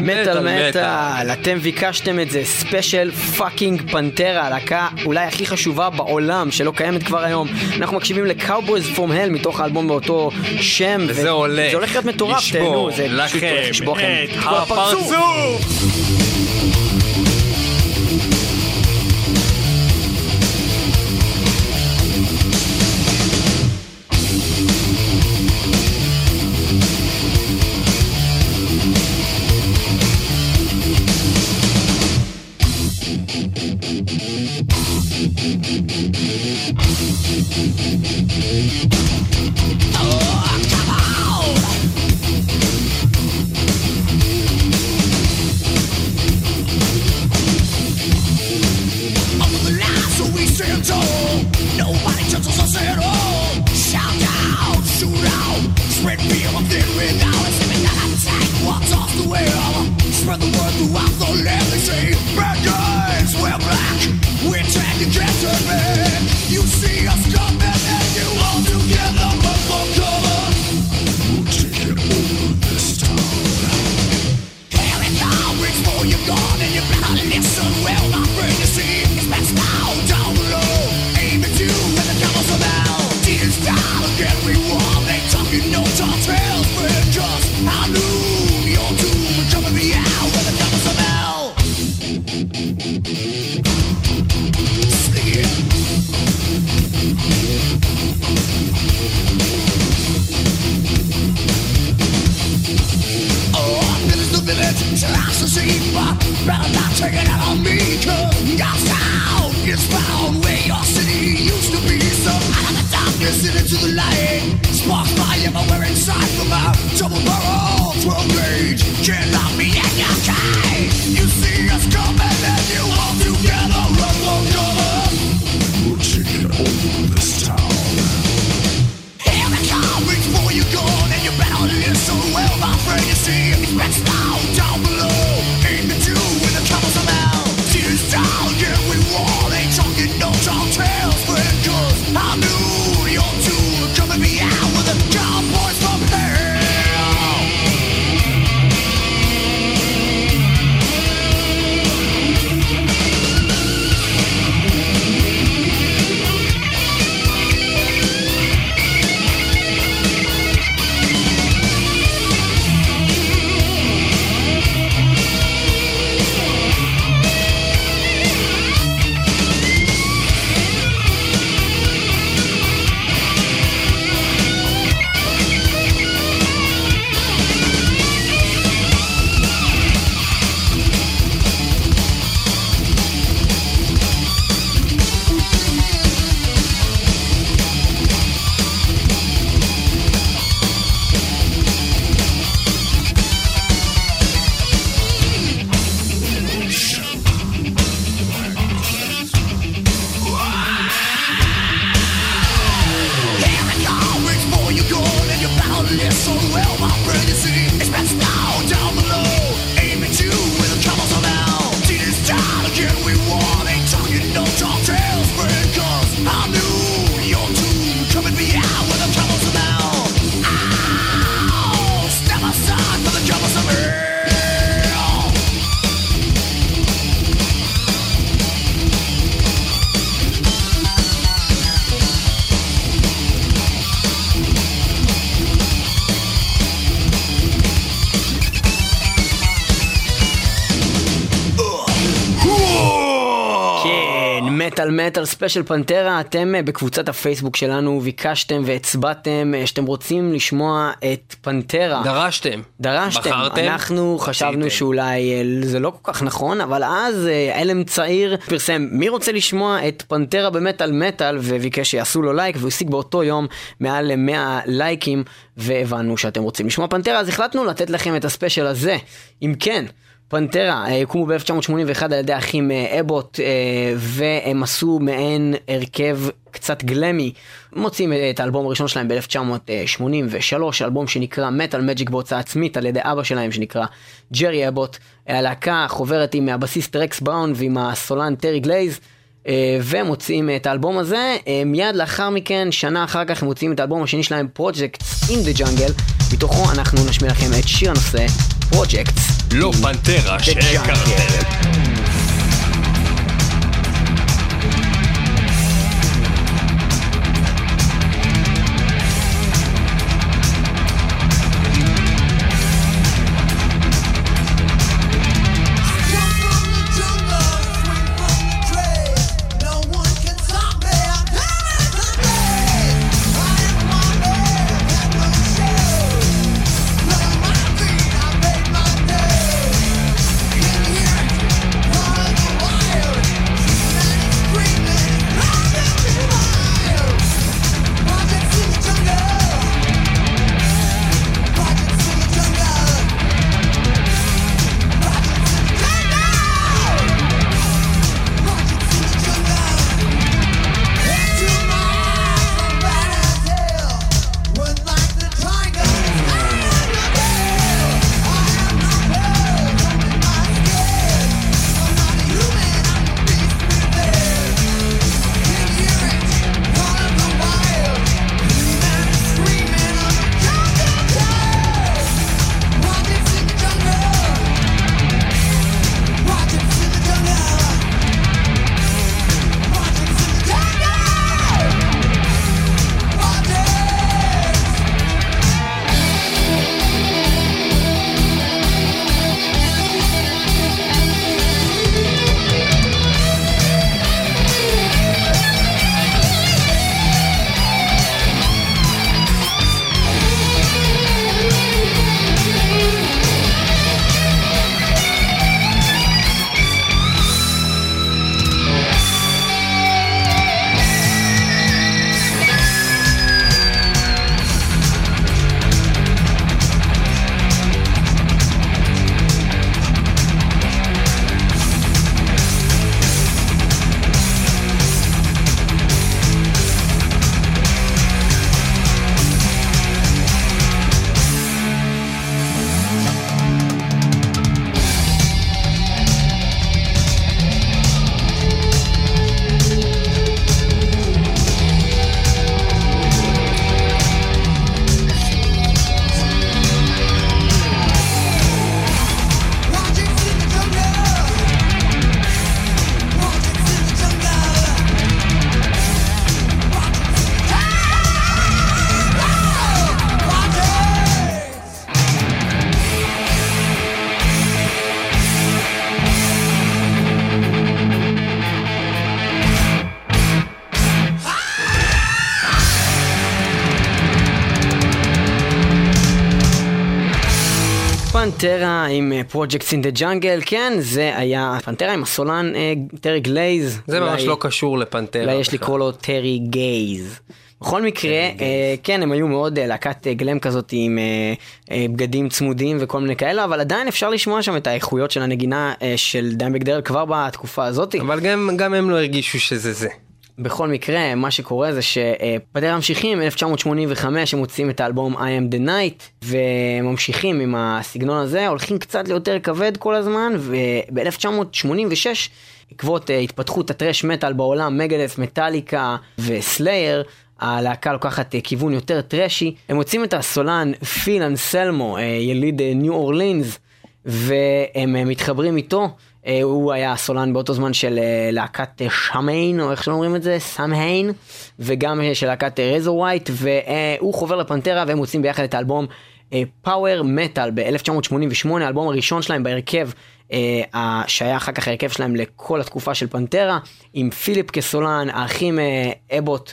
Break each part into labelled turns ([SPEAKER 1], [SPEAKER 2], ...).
[SPEAKER 1] מטאל מטאל, אתם ביקשתם את זה, ספיישל fucking פנטרה, הלהקה אולי הכי חשובה בעולם, שלא קיימת כבר היום. אנחנו מקשיבים ל Cowboys From Hell מתוך האלבום באותו שם.
[SPEAKER 2] וזה הולך
[SPEAKER 1] זה הולך להיות מטורף, תהנו, זה פשוט הולך לשבור לכם
[SPEAKER 2] את הפרצוף!
[SPEAKER 1] מטאל ספיישל פנטרה, אתם אה, בקבוצת הפייסבוק שלנו ביקשתם והצבעתם אה, שאתם רוצים לשמוע את פנטרה.
[SPEAKER 2] דרשתם.
[SPEAKER 1] דרשתם.
[SPEAKER 2] בחרתם.
[SPEAKER 1] אנחנו חשבנו
[SPEAKER 2] עשיתם.
[SPEAKER 1] שאולי אה, זה לא כל כך נכון, אבל אז אלם צעיר פרסם מי רוצה לשמוע את פנטרה במטאל מטאל וביקש שיעשו לו לייק והוא השיג באותו יום מעל 100 לייקים והבנו שאתם רוצים לשמוע פנטרה אז החלטנו לתת לכם את הספיישל הזה. אם כן. פנטרה אה, הוקמו ב-1981 על ידי האחים אה, אבוט אה, והם עשו מעין הרכב קצת גלמי. מוציאים את האלבום הראשון שלהם ב-1983, אלבום שנקרא Metal Magic בהוצאה עצמית על ידי אבא שלהם שנקרא ג'רי אבוט. הלהקה חוברת עם הבסיסט רקס בראון ועם הסולן טרי גלייז. ומוציאים את האלבום הזה, מיד לאחר מכן, שנה אחר כך הם מוציאים את האלבום השני שלהם, Projects in the Jungle, מתוכו אנחנו נשמיע לכם את שיר הנושא Projects.
[SPEAKER 2] לא פנטרה,
[SPEAKER 1] שהכרתם. פנטרה עם Projects in the Jungle, כן, זה היה פנטרה עם הסולן אה, טרי גלייז.
[SPEAKER 2] זה ממש לא קשור לפנטרה.
[SPEAKER 1] אולי יש לקרוא לו טרי גייז. בכל מקרה, אה, כן, הם היו מאוד אה, להקת גלאם כזאת עם בגדים צמודים וכל מיני כאלה, אבל עדיין אפשר לשמוע שם את האיכויות של הנגינה של דיימבק דרל כבר בתקופה הזאת.
[SPEAKER 2] אבל גם, גם הם לא הרגישו שזה זה.
[SPEAKER 1] בכל מקרה, מה שקורה זה שפנטרה ממשיכים, 1985 הם מוציאים את האלבום I Am the Night, וממשיכים עם הסגנון הזה, הולכים קצת ליותר כבד כל הזמן, וב-1986, בעקבות התפתחות הטרש מטאל בעולם, מגדת', מטאליקה וסלייר, הלהקה לוקחת כיוון יותר טרשי. הם מוצאים את הסולן פיל אנסלמו, יליד ניו אורלינס, והם מתחברים איתו. אה, הוא היה הסולן באותו זמן של אה, להקת אה, סמהיין, או איך שאומרים את זה, סאמהיין, וגם של להקת רייזור ווייט, והוא חובר לפנטרה והם מוציאים ביחד את האלבום Power Metal ב-1988, האלבום הראשון שלהם בהרכב, שהיה אחר כך ההרכב שלהם לכל התקופה של פנטרה, עם פיליפ כסולן, האחים אבוט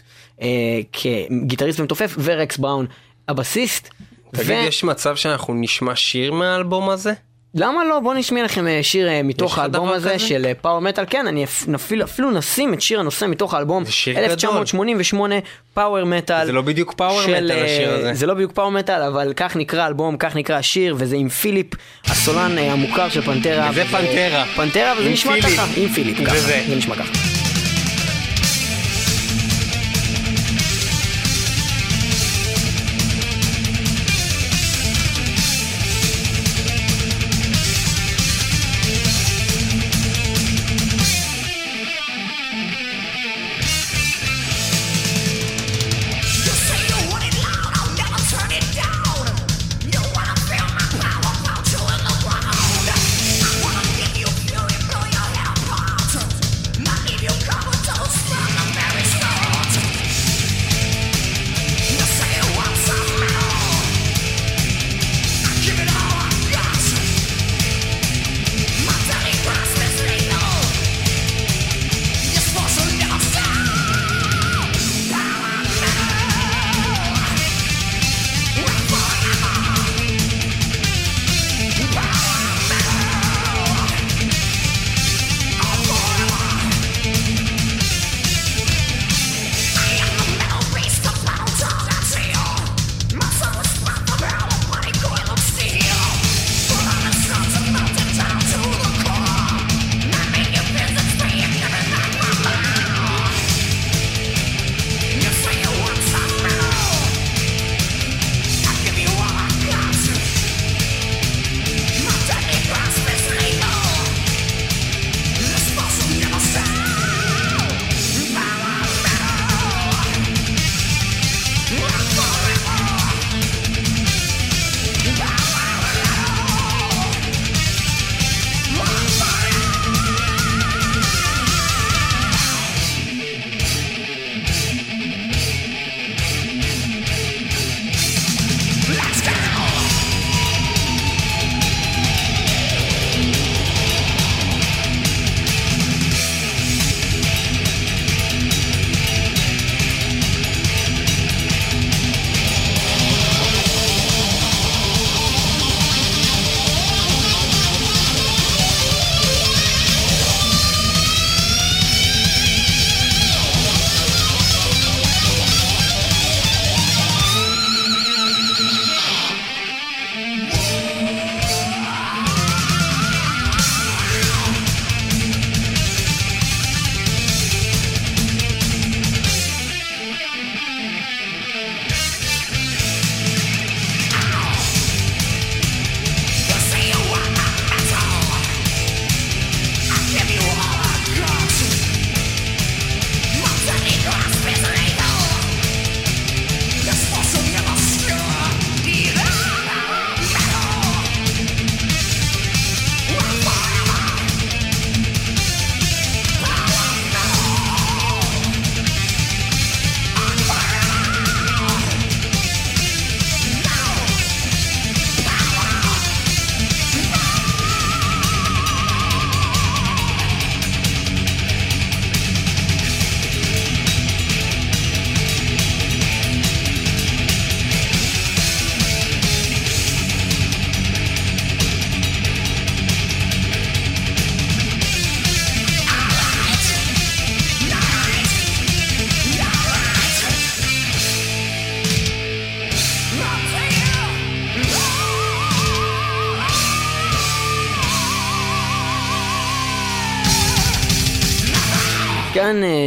[SPEAKER 1] כגיטריסט ומתופף, ורקס בראון הבסיסט.
[SPEAKER 2] תגיד, ו... יש מצב שאנחנו נשמע שיר מהאלבום הזה?
[SPEAKER 1] למה לא? בוא נשמיע לכם אה, שיר אה, מתוך האלבום הזה כזה? של Power אה, מטאל. כן, אני אפילו, אפילו נשים את שיר הנושא מתוך האלבום 1988, Power Metal.
[SPEAKER 2] זה לא בדיוק power metal השיר הזה.
[SPEAKER 1] זה לא בדיוק power metal, אבל כך נקרא האלבום, כך נקרא השיר, וזה עם פיליפ, הסולן המוכר של פנטרה.
[SPEAKER 2] זה פנטרה.
[SPEAKER 1] פנטרה, וזה נשמע ככה. עם פיליפ, ככה. זה נשמע ככה.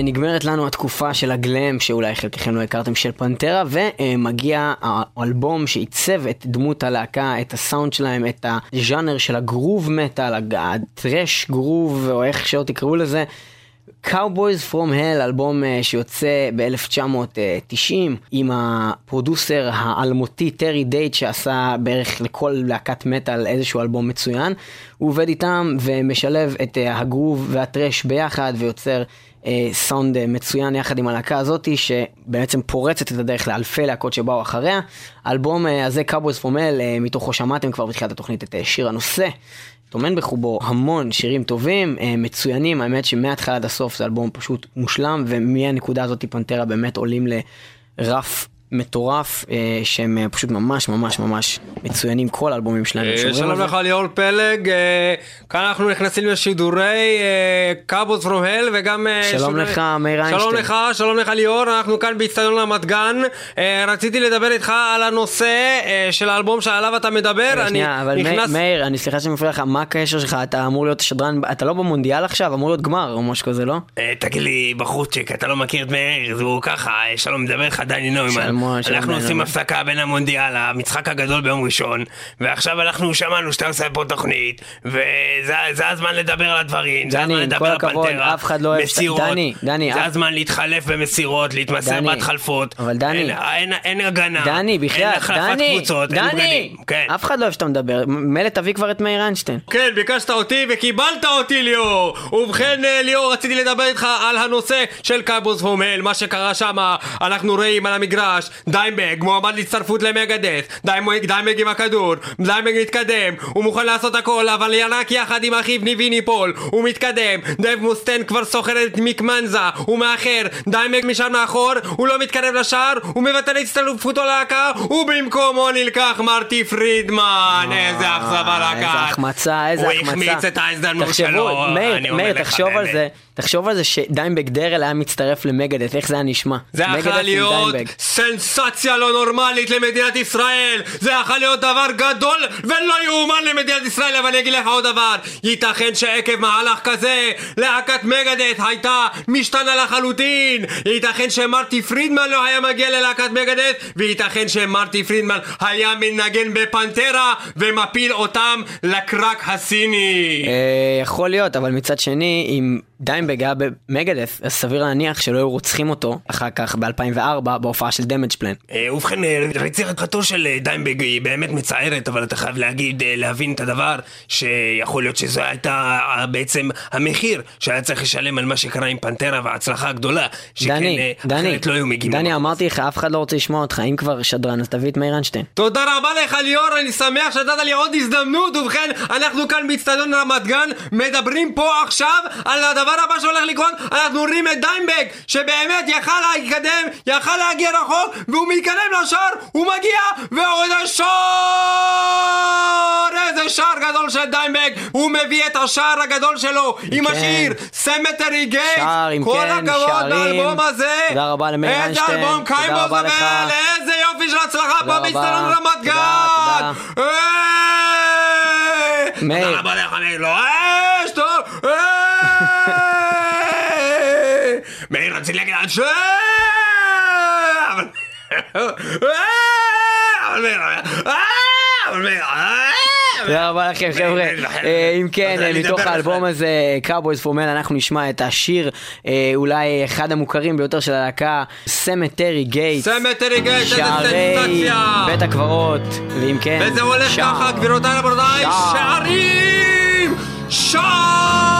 [SPEAKER 1] נגמרת לנו התקופה של הגלאם, שאולי חלקכם לא הכרתם, של פנטרה, ומגיע האלבום שעיצב את דמות הלהקה, את הסאונד שלהם, את הז'אנר של ה groove metal, ה thrash groove, או איך שלא תקראו לזה. Cowboys From Hell, אלבום uh, שיוצא ב-1990 עם ה producer האלמותי טרי דייט שעשה בערך לכל להקת מטאל איזשהו אלבום מצוין. הוא עובד איתם ומשלב את uh, הגרוב והטרש ביחד ויוצר סאונד uh, מצוין יחד עם הלהקה הזאתי שבעצם פורצת את הדרך לאלפי להקות שבאו אחריה. האלבום uh, הזה Hell, uh, מתוכו שמעתם כבר בתחילת התוכנית את שיר הנושא. טומן בחובו המון שירים טובים, אה, מצוינים, האמת שמההתחלה עד הסוף זה אלבום פשוט מושלם, ומהנקודה הזאת פנטרה באמת עולים לרף מטורף, אה, שהם אה, פשוט ממש ממש ממש מצוינים, כל האלבומים שלהם.
[SPEAKER 3] אה, שלום לך ליאור פלג, אה, כאן אנחנו נכנסים לשידורי קאבוס פרום הל וגם...
[SPEAKER 1] אה, שלום שידורי... לך מאיר איינשטיין.
[SPEAKER 3] שלום לך, שלום לך ליאור, אנחנו כאן באיצטדיון רמת גן. אה, רציתי לדבר איתך על הנושא אה, של האלבום שעליו אתה מדבר.
[SPEAKER 1] אני שנייה, אבל נכנס... מאיר, אני סליחה שאני מפריע לך, מה הקשר שלך? אתה אמור להיות שדרן, אתה לא במונדיאל עכשיו? אמור להיות גמר או משהו כזה, לא?
[SPEAKER 3] אה, תגיד לי, בחורצ'יק, אתה לא מכיר את מאיר, הוא ככה, אה, שלום, מדבר לך דני נוימן. שלום. אנחנו עושים הפסקה בין המונדיאל, המשחק הגדול ביום ראשון, ועכשיו אנחנו שמענו שאתה עושה פה תוכנית, וזה הזמן לדבר על הדברים, זה הזמן לדבר על פנטרה,
[SPEAKER 1] אף אחד לא אוהב...
[SPEAKER 3] מסירות,
[SPEAKER 1] דני, דני,
[SPEAKER 3] זה הזמן להתחלף במסירות, להתמסר בהתחלפות.
[SPEAKER 1] אבל דני, אין,
[SPEAKER 3] אין, אין הגנה,
[SPEAKER 1] דני, בכלל, דני, קבוצות, דני, כן. אף אחד לא אוהב שאתה מדבר, מילא תביא כבר את מאיר איינשטיין.
[SPEAKER 3] כן, ביקשת אותי וקיבלת אותי ליאור. ובכן אה, ליאור, רציתי לדבר איתך על הנושא של קאבוס הומל, מה שקרה שם, אנחנו רואים על המגרש, דיימבג מועמד להצטרפות למגדס, דיימבג עם הכדור, דיימבג מתקדם, הוא מוכן לעשות הכל, אבל ינק יחד עם אחיו ניבין ייפול, הוא מתקדם, דב מוסטן כבר סוחר את מיק מנזה, הוא מאחר, דיימבג משם מאחור, הוא לא מתקרב לשער, הוא מבטל הצטרפותו ללהקה, ובמקומו נלקח מרטי פרידמן, איזה אכזבה לקח.
[SPEAKER 1] איזה החמצה, איזה החמצה.
[SPEAKER 3] הוא החמיץ את ההזדמנות שלו,
[SPEAKER 1] מאיר, מאיר, תחשוב על זה. תחשוב על זה שדיימבג דרל היה מצטרף למגדס, איך זה היה נשמע?
[SPEAKER 3] זה יכול להיות סנסציה לא נורמלית למדינת ישראל! זה יכול להיות דבר גדול ולא יאומן למדינת ישראל, אבל אני אגיד לך עוד דבר, ייתכן שעקב מהלך כזה, להקת מגדת' הייתה משתנה לחלוטין! ייתכן שמרטי פרידמן לא היה מגיע ללהקת מגדת', וייתכן שמרטי פרידמן היה מנגן בפנטרה ומפיל אותם לקרק הסיני!
[SPEAKER 1] אה, יכול להיות, אבל מצד שני, אם... דיימבג היה במגדת', אז סביר להניח שלא היו רוצחים אותו אחר כך ב-2004 בהופעה של Damageplan.
[SPEAKER 3] אה, ובכן, אה, רציחתו של אה, דיימבג היא באמת מצערת, אבל אתה חייב להגיד, להבין את הדבר, שיכול להיות שזו הייתה בעצם המחיר שהיה צריך לשלם על מה שקרה עם פנטרה וההצלחה הגדולה, שכן דני, אחרת לא היו מגיעים.
[SPEAKER 1] דני, אמרתי לך, אף אחד לא רוצה לשמוע אותך, אם כבר שדרן, אז תביא את מאיר איינשטיין.
[SPEAKER 3] תודה רבה לך ליאור, אני שמח שנתת לי עוד הזדמנות, ובכן, אנחנו כאן באצטדיון רמת גן, מדברים פה עכשיו על הדבר הדבר הבא שהולך לקרות, אנחנו רואים את דיימבג, שבאמת יכל להתקדם, יכל להגיע רחוק, והוא מתקדם לשער, הוא מגיע, ועוד השער! איזה שער גדול של דיימבק! הוא מביא את השער הגדול שלו, עם כן. השיר סמטרי גייט!
[SPEAKER 1] שער, אם
[SPEAKER 3] כן. כל הכבוד לאלבום הזה!
[SPEAKER 1] תודה רבה למאיר איינשטיין.
[SPEAKER 3] איזה אלבום קיימוס אבל איזה יופי של הצלחה פה באיצטדיון רמת גן! מאיר. תודה רבה לך, מאיר. לא אש, טוב! מאיר, רציתי להגיד על ש... אבל... מאיר... אבל מאיר...
[SPEAKER 1] תודה רבה לכם חבר'ה. אה, אם כן, אה, מתוך האלבום הזה, Cowboys for Men, אנחנו נשמע את השיר אה, אולי אחד המוכרים ביותר של הלהקה, סמטרי גייט.
[SPEAKER 3] סמטרי גייט, איזה סנסציה.
[SPEAKER 1] בית הקברות, ואם כן,
[SPEAKER 3] וזה הולך ככה, גבירותיי רבותיי, שערים! שערים!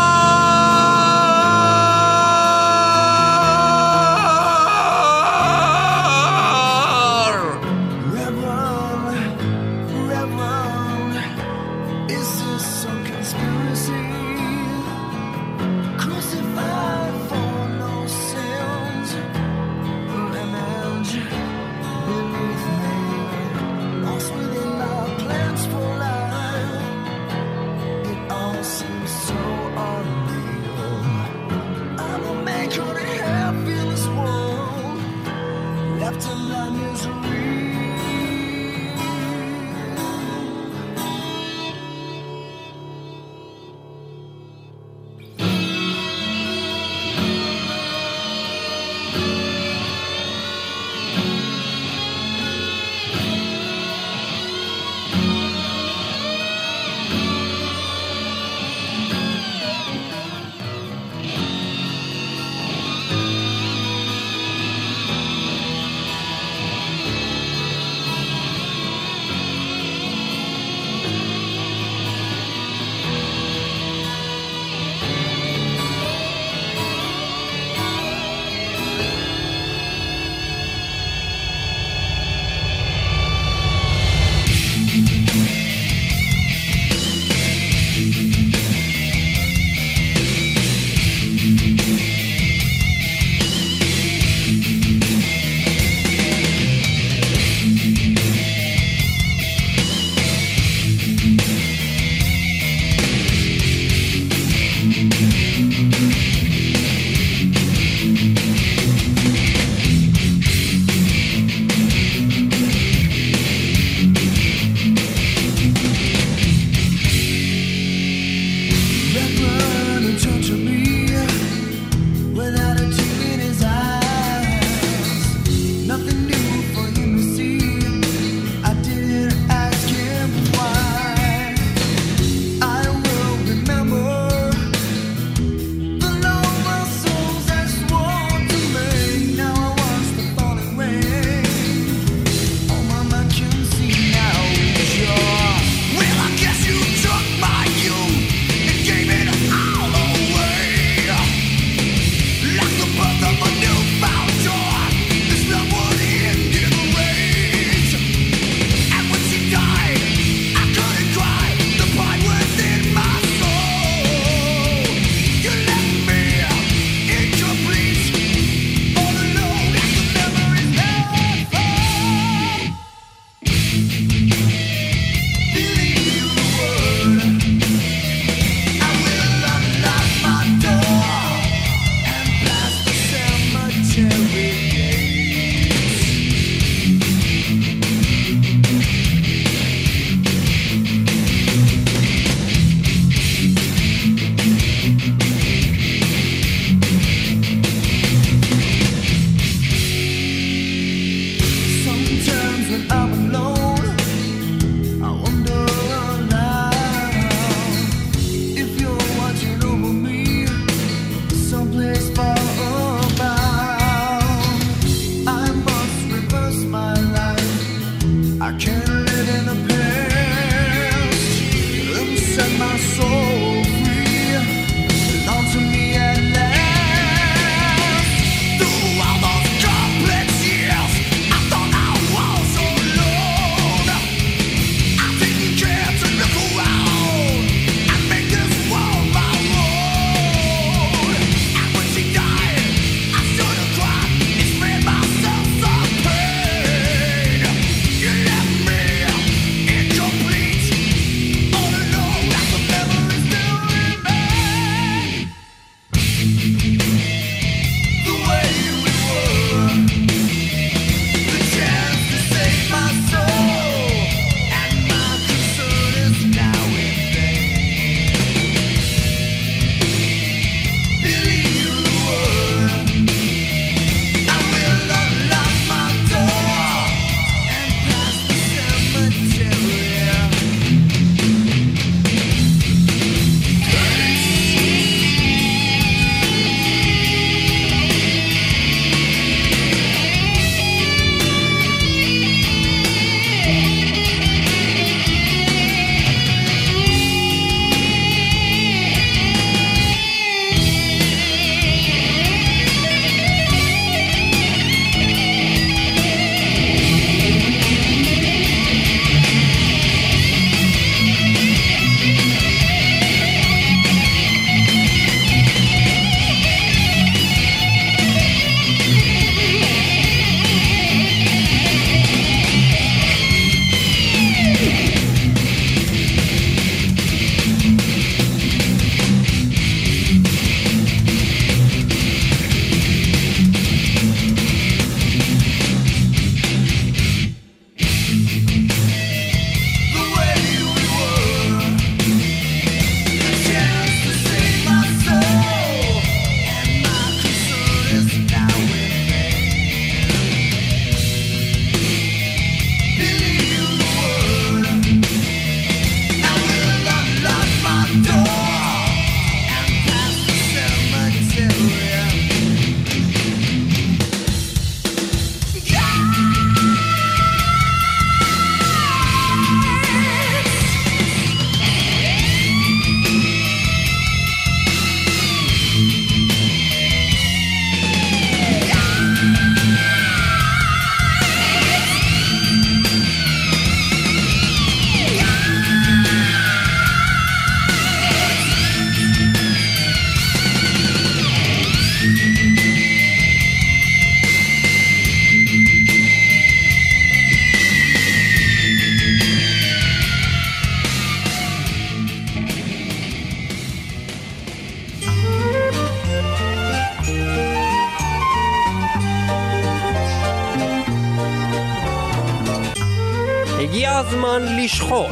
[SPEAKER 3] הזמן לשחוט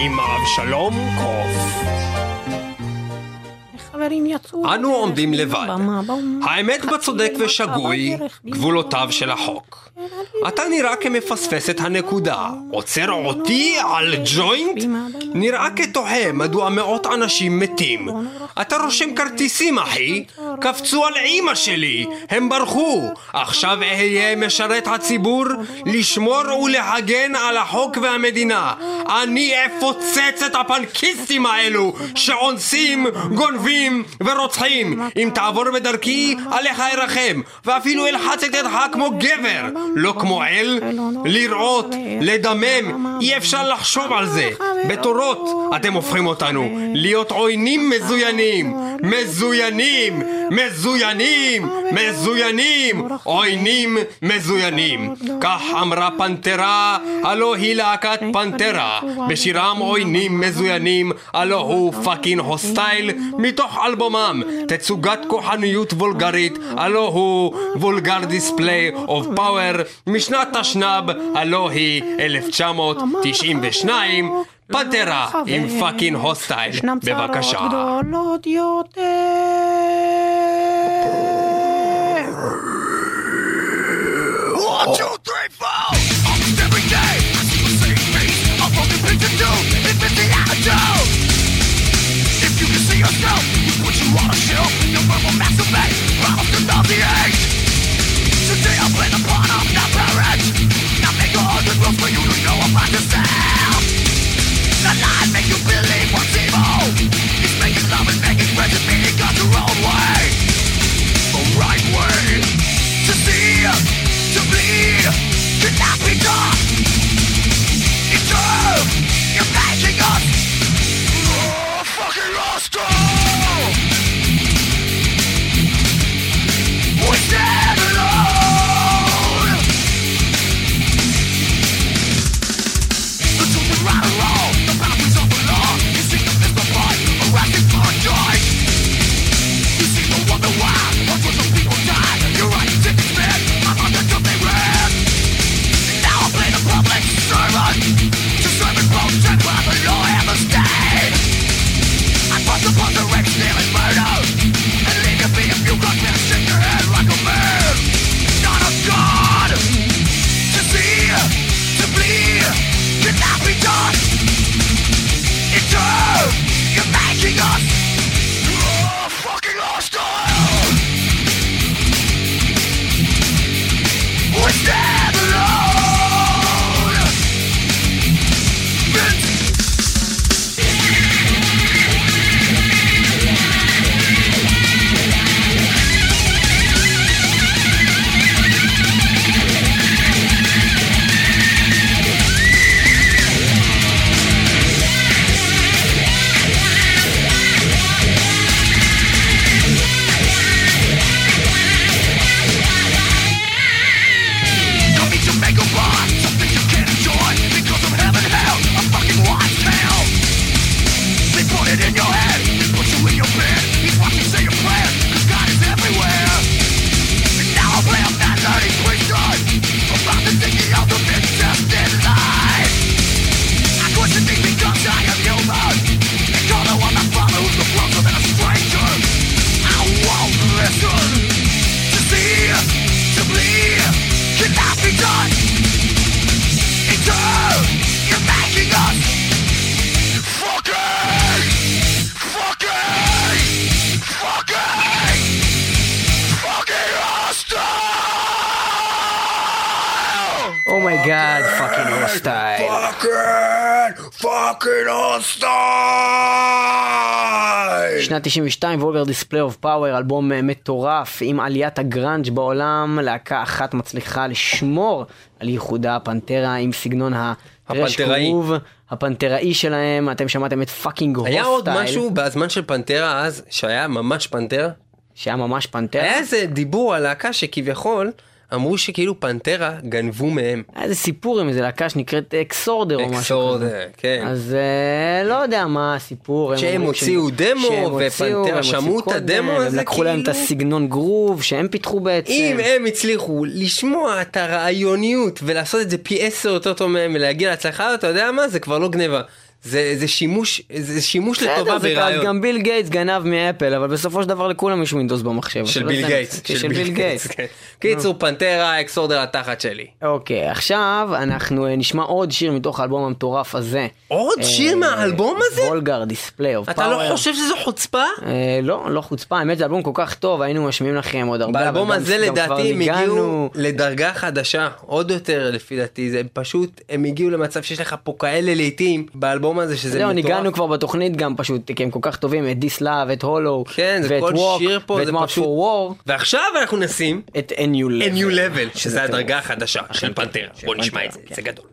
[SPEAKER 3] עם אבשלום קוף.
[SPEAKER 1] חברים יצאו...
[SPEAKER 3] אנו עומדים לבד. האמת בצודק
[SPEAKER 1] חצי
[SPEAKER 3] ושגוי, גבולותיו של החוק. אתה נראה כמפספס את הנקודה. עוצר אותי על ג'וינט? נראה כתוהה מדוע מאות אנשים מתים. אתה רושם כרטיסים, אחי? קפצו על אימא שלי! הם ברחו! עכשיו אהיה משרת הציבור לשמור ולהגן על החוק והמדינה. אני אפוצץ את הפנקיסטים האלו שאונסים, גונבים ורוצחים. אם תעבור בדרכי, עליך ארחם, ואפילו אלחץ את ידך כמו גבר, לא כמו אל. לראות, לדמם, אי אפשר לחשוב על זה. בתורות אתם הופכים אותנו להיות עוינים מזוינים. מזוינים! מזוינים! מזוינים! עוינים מזוינים. כך אמרה פנתרה, הלא היא להקת פנתרה. בשירם עוינים מזוינים, הלא הוא Fucking Hostile, מתוך אלבומם. תצוגת כוחניות וולגרית, הלא הוא Vulgar Display of Power, משנת תשנ"ב, הלא היא 1992. פנתרה עם פאקינג הוסטייל.
[SPEAKER 1] ישנם צרות
[SPEAKER 3] בבקשה.
[SPEAKER 1] גדולות יותר.
[SPEAKER 2] One, two, three, four. Almost every day, I see the same face. A broken picture too. It's missing attitude. If you can see yourself, you put you on a shelf. You verbal masturbate, promise to nauseate.
[SPEAKER 1] 92, Vulgar Display of Power, אלבום אה, מטורף עם עליית הגראנג' בעולם, להקה אחת מצליחה לשמור על ייחודה. הפנתרה עם סגנון ה thrash
[SPEAKER 4] הפנתראי.
[SPEAKER 1] גרוב, הפנתראי שלהם, אתם שמעתם את Fucking Hostile,
[SPEAKER 4] היה עוד משהו בזמן של פנתרה אז, שהיה ממש פנתרה?
[SPEAKER 1] שהיה ממש פנתרה,
[SPEAKER 4] היה איזה דיבור על להקה שכביכול
[SPEAKER 3] אמרו שכאילו פנטרה גנבו מהם.
[SPEAKER 1] איזה סיפור עם איזה להקה שנקראת Exhorder או משהו
[SPEAKER 3] Exhorder,
[SPEAKER 1] כזה.
[SPEAKER 3] כן.
[SPEAKER 1] אז אה, לא יודע מה הסיפור. הם
[SPEAKER 3] שהם הוציאו דמו,
[SPEAKER 1] הם
[SPEAKER 3] שמעו את הדמו
[SPEAKER 1] הם
[SPEAKER 3] הזה,
[SPEAKER 1] לקחו להם את
[SPEAKER 3] כאילו.
[SPEAKER 1] הסגנון גרוב שהם פיתחו בעצם.
[SPEAKER 3] אם הם הצליחו לשמוע את הרעיוניות ולעשות את זה פי עשר יותר טוב מהם ולהגיע להצלחה, אתה יודע מה? זה כבר לא גניבה. זה, זה שימוש, זה שימוש לטובה ברעיון.
[SPEAKER 1] גם ביל גייטס גנב מאפל, אבל בסופו של דבר לכולם יש Windows במחשב.
[SPEAKER 3] של ביל גייטס.
[SPEAKER 1] כן, של ביל גייטס.
[SPEAKER 3] כן. קיצור, פנטרה, Exhorder התחת שלי.
[SPEAKER 1] אוקיי, עכשיו אנחנו אה, נשמע עוד שיר מתוך האלבום המטורף הזה.
[SPEAKER 3] עוד
[SPEAKER 1] אה,
[SPEAKER 3] שיר מהאלבום הזה?
[SPEAKER 1] Vulgar Display of
[SPEAKER 3] אתה לא חושב שזו חוצפה?
[SPEAKER 1] אה, לא, לא חוצפה, האמת זה אלבום כל כך טוב, היינו משמיעים לכם עוד הרבה.
[SPEAKER 3] באלבום הזה לדעתי הם הגיעו. לדרגה חדשה, עוד יותר לפי דעתי, זה פשוט, הם הגיעו למצב שיש לך פה כאלה לעיתים באלבום הזה שזה
[SPEAKER 1] זהו,
[SPEAKER 3] מטורף.
[SPEAKER 1] ניגענו כבר בתוכנית גם פשוט, כי הם כל כך טובים, את דיס לאב, את הולו,
[SPEAKER 3] כן,
[SPEAKER 1] ואת ווק, ואת. פור וור,
[SPEAKER 3] ועכשיו אנחנו נשים
[SPEAKER 1] את A New Level. שזה
[SPEAKER 3] הדרגה. החדשה של פנתרה. בוא נשמע את זה,
[SPEAKER 1] כן.
[SPEAKER 3] זה גדול.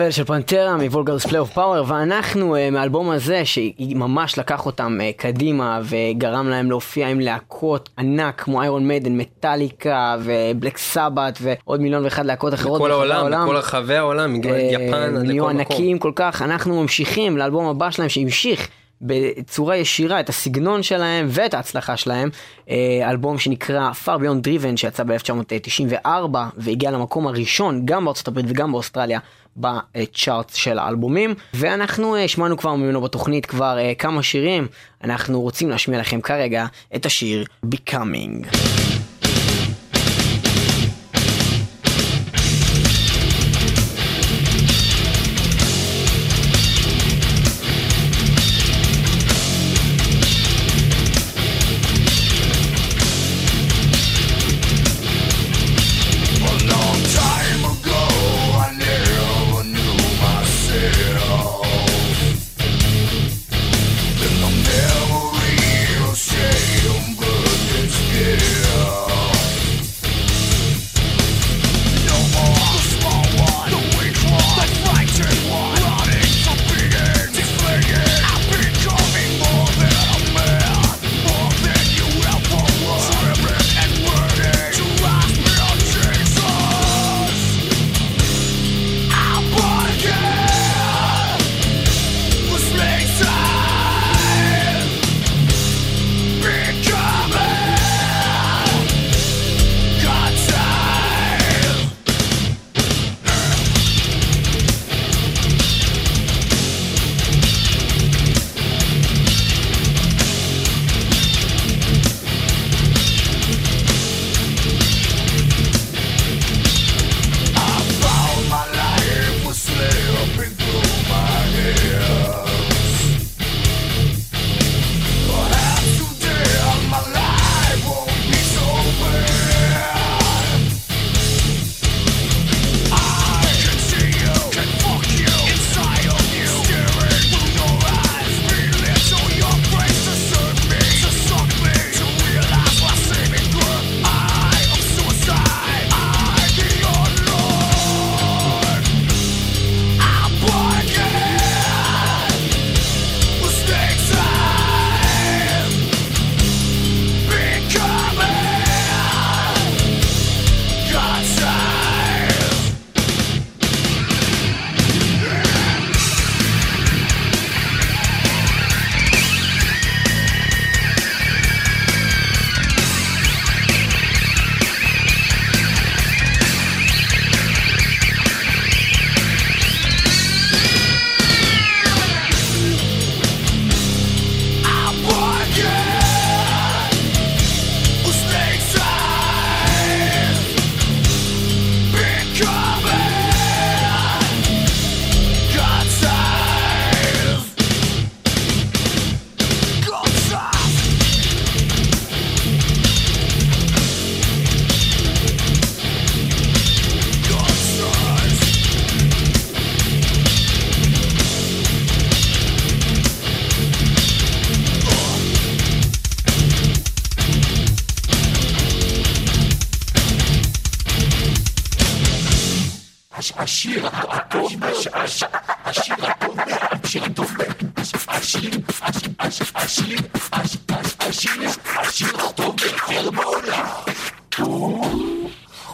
[SPEAKER 2] לבל של פנטרה מ Vulgar Display of Power ואנחנו אה, מהאלבום הזה שהיא ממש לקח אותם אה, קדימה וגרם להם להופיע עם להקות ענק כמו איירון מיידן, מטאליקה ובלק סבאת' ועוד מיליון ואחד להקות אחרות
[SPEAKER 1] בכל
[SPEAKER 2] ברחבי
[SPEAKER 1] העולם, בכל רחבי העולם, מגיע
[SPEAKER 2] אה,
[SPEAKER 1] יפן עד
[SPEAKER 2] נהיו
[SPEAKER 1] לכל מקום.
[SPEAKER 2] ענקיים כל כך, אנחנו ממשיכים לאלבום הבא שלהם שהמשיך בצורה ישירה את הסגנון שלהם ואת ההצלחה שלהם, אה, אלבום שנקרא Far Beyond Driven שיצא ב-1994 והגיע למקום הראשון גם בארצות הברית וגם באוסטרליה בצ'ארט של האלבומים. ואנחנו אה, שמענו כבר ממנו בתוכנית כבר אה, כמה שירים, אנחנו רוצים להשמיע לכם כרגע את השיר Becoming.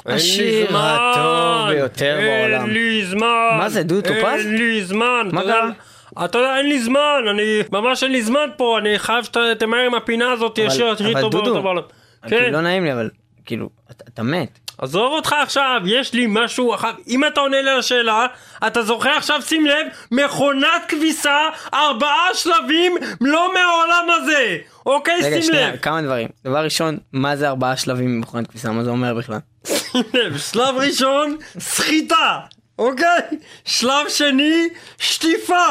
[SPEAKER 3] אין לי
[SPEAKER 2] השיר
[SPEAKER 3] זמן,
[SPEAKER 2] הטוב ביותר בעולם.
[SPEAKER 3] אין לי זמן.
[SPEAKER 2] מה זה, דודו טופז?
[SPEAKER 3] אין לי זמן.
[SPEAKER 2] מה
[SPEAKER 3] יודע- אתה יודע, אין לי זמן, אני ממש אין לי זמן פה, אני חייב שתמהר עם הפינה הזאת,
[SPEAKER 2] אבל-
[SPEAKER 3] השיר הכי
[SPEAKER 2] אבל
[SPEAKER 3] טוב
[SPEAKER 2] דודו,
[SPEAKER 3] בעולם.
[SPEAKER 2] כאילו,
[SPEAKER 3] כן,
[SPEAKER 2] לא נעים לי אבל כאילו אתה- אתה מת.
[SPEAKER 3] עזוב אותך עכשיו, יש לי משהו אחר, אם אתה עונה לי על השאלה, אתה זוכר עכשיו, שים לב, מכונת כביסה, ארבעה שלבים, לא מהעולם הזה, אוקיי,
[SPEAKER 2] רגע,
[SPEAKER 3] שים
[SPEAKER 2] שנייה,
[SPEAKER 3] לב.
[SPEAKER 2] כמה דברים. דבר ראשון, מה זה ארבעה שלבים במכונת כביסה? מה זה אומר בכלל?
[SPEAKER 3] שים לב, שלב ראשון, סחיטה, אוקיי? שלב שני, שטיפה.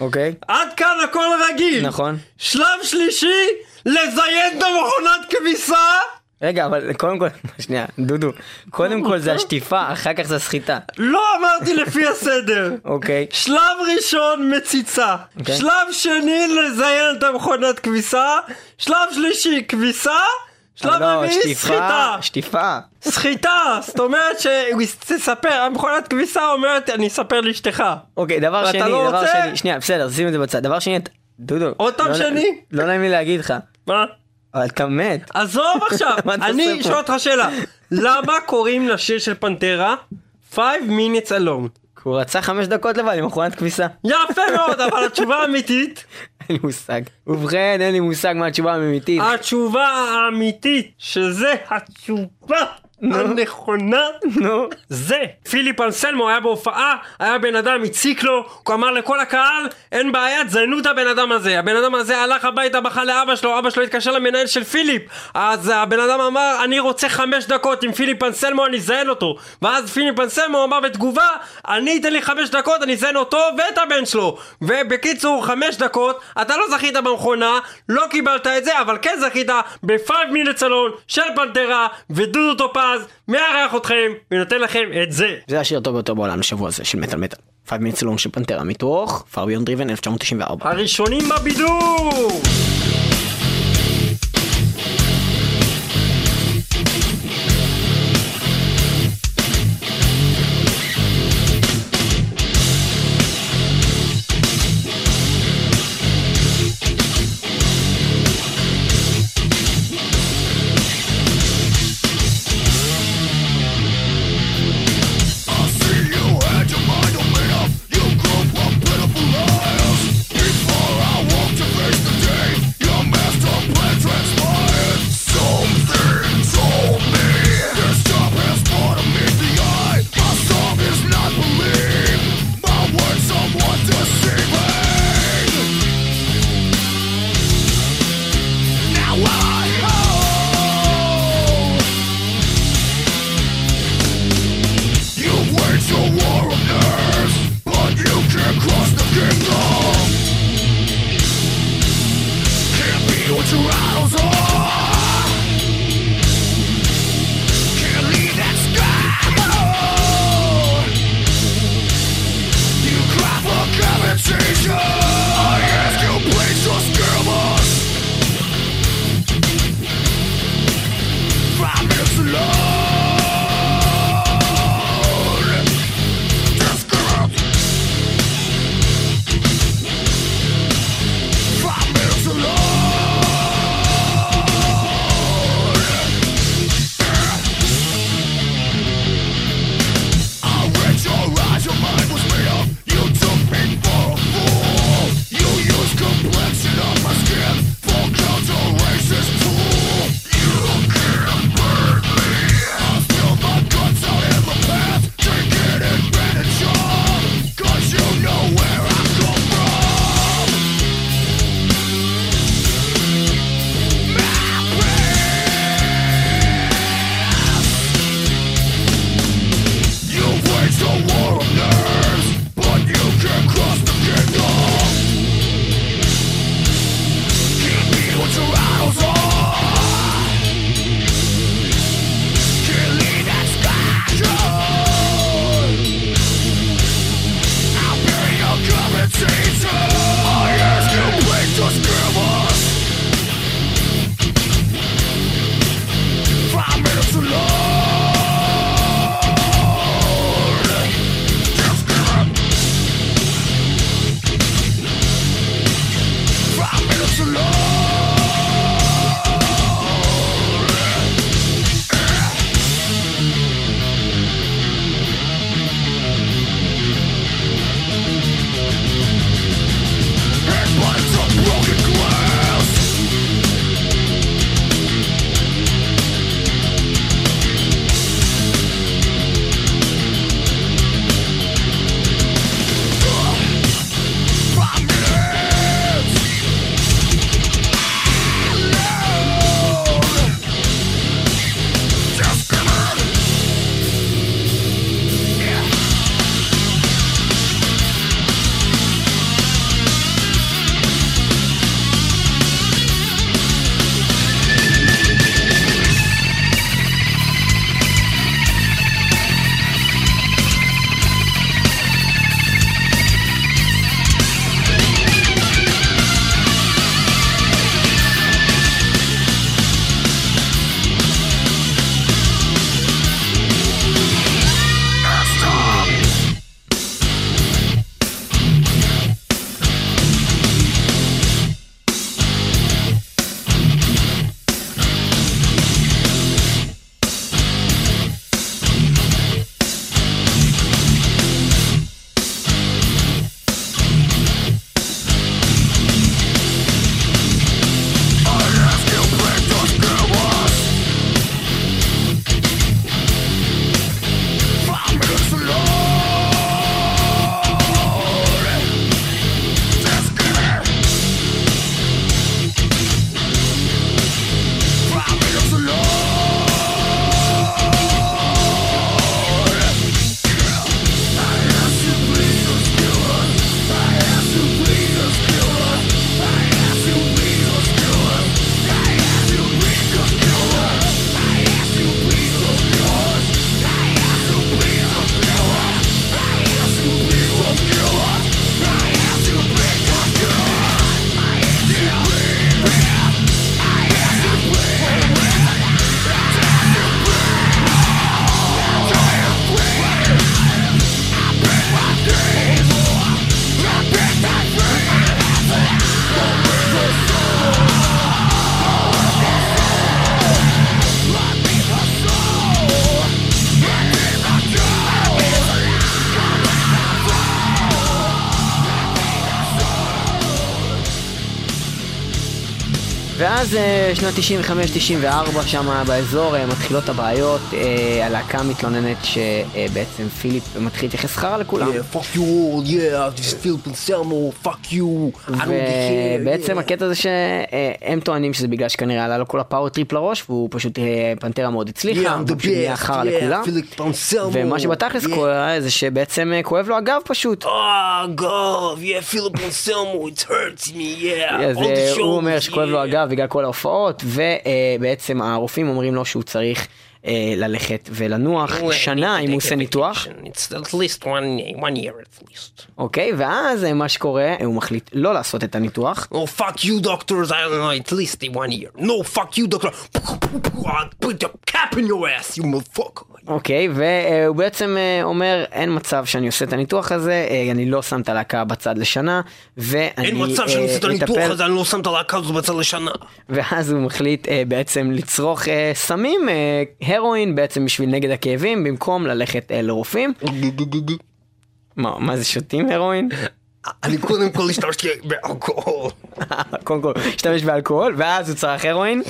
[SPEAKER 2] אוקיי?
[SPEAKER 3] עד כאן הכל רגיל.
[SPEAKER 2] נכון.
[SPEAKER 3] שלב שלישי, לזיין את המכונת כביסה.
[SPEAKER 2] רגע, אבל קודם כל, שנייה, דודו, קודם כל זה השטיפה, אחר כך זה הסחיטה.
[SPEAKER 3] לא אמרתי לפי הסדר.
[SPEAKER 2] אוקיי.
[SPEAKER 3] שלב ראשון מציצה,
[SPEAKER 2] אוקיי.
[SPEAKER 3] שלב שני לזיין את המכונת כביסה, שלב שלישי כביסה,
[SPEAKER 2] שלב
[SPEAKER 1] לא,
[SPEAKER 2] רביעי, סחיטה.
[SPEAKER 1] שטיפה.
[SPEAKER 2] סחיטה, זאת אומרת שהוא תספר, המכונת כביסה אומרת, אני אספר לאשתך.
[SPEAKER 1] אוקיי, דבר שני,
[SPEAKER 2] לא
[SPEAKER 1] דבר? שני, שנייה, בסדר, שים את זה בצד. דבר שני, דודו.
[SPEAKER 2] עוד פעם
[SPEAKER 1] לא-
[SPEAKER 2] שני?
[SPEAKER 1] לא נעים לי להגיד לך,
[SPEAKER 2] מה?
[SPEAKER 1] אבל אתה מת.
[SPEAKER 2] עזוב עכשיו, אני? אשאל אותך שאלה. למה קוראים לשיר של פנטרה 5 minutes alone?
[SPEAKER 1] הוא רצה חמש דקות לבד עם מכונת כביסה.
[SPEAKER 2] יפה מאוד, אבל התשובה האמיתית,
[SPEAKER 1] אין לי מושג. ובכן, אין לי מושג מה התשובה האמיתית.
[SPEAKER 2] התשובה האמיתית, שזה התשובה הנכונה,
[SPEAKER 1] נו.
[SPEAKER 2] זה פיליפ אנסלמו היה בהופעה, היה בן אדם, הציק לו, הוא אמר לכל הקהל, אין בעיה, תזיינו את הבן אדם הזה. הבן אדם הזה הלך הביתה, בכה לאבא שלו, אבא שלו התקשר למנהל של פיליפ. אז הבן אדם אמר, אני רוצה חמש דקות עם פיליפ אנסלמו, אני אזיין אותו. ואז פיליפ אנסלמו אמר בתגובה, אני אתן לי חמש דקות, אני אזיין אותו ואת הבן שלו. ובקיצור, חמש דקות, אתה לא זכית במכונה, לא קיבלת את זה, אבל כן זכית ב-5 minutes alone של פנטרה, ודודו טופז מארח אתכם, ונותן לכם את זה.
[SPEAKER 1] זה השיר הטוב ביותר בעולם לשבוע הזה של מטאל מטאל. 5 minutes long של פנטרה מתוך פרביון דריבן 1994.
[SPEAKER 2] הראשונים בבידור!
[SPEAKER 5] Welcome.
[SPEAKER 1] ואז אה, שנת 95-94 שם באזור אה, מתחילות הבעיות, אה, הלהקה מתלוננת שבעצם פיליפ מתחיל להתייחס חרא לכולם.
[SPEAKER 6] Yeah, fuck you all, yeah, this is Philip Anselmo, fuck you, I don't care.
[SPEAKER 1] ובעצם
[SPEAKER 6] yeah.
[SPEAKER 1] הקטע זה שהם טוענים שזה בגלל שכנראה עלה לו כל ה power trip לראש והוא פשוט אה, פנטרה מאוד הצליחה,
[SPEAKER 6] Yeah,
[SPEAKER 1] והוא פשוט נהיה חרא לכולם. ומה שבתכלס
[SPEAKER 6] yeah.
[SPEAKER 1] קורה זה שבעצם אה, כואב לו הגב פשוט.
[SPEAKER 6] Oh, God, yeah, Philip Anselmo, it hurts me, yeah.
[SPEAKER 1] אה, הוא אומר שכואב לו
[SPEAKER 6] yeah.
[SPEAKER 1] הגב בגלל כל ההופעות, ובעצם הרופאים אומרים לו שהוא צריך אה, ללכת ולנוח שנה אם הוא עושה ניתוח,
[SPEAKER 2] It's at least one, one year at least.
[SPEAKER 1] אוקיי? ואז אה, מה שקורה, הוא מחליט לא לעשות את הניתוח,
[SPEAKER 2] Oh, fuck you, doctors. I don't know, at least one year. No, fuck you, doctor. Put a cap in your ass, you motherfucker.
[SPEAKER 1] אוקיי? והוא בעצם אה, אומר, אין מצב שאני עושה את הניתוח הזה, אה, אני לא שם את הלהקה בצד לשנה, ואני
[SPEAKER 2] אין מצב שאני עושה את
[SPEAKER 1] אה,
[SPEAKER 2] הניתוח הזה, אני לא שם את הלהקה הזו בצד לשנה.
[SPEAKER 1] ואז הוא מחליט אה, בעצם לצרוך אה, סמים, אה, הרואין בעצם בשביל נגד הכאבים, במקום ללכת אה, לרופאים. מה, מה זה שותים הרואין?
[SPEAKER 2] אני קודם כל השתמשתי באלכוהול.
[SPEAKER 1] קודם כל, השתמש באלכוהול, ואז הוא צרך הרואין.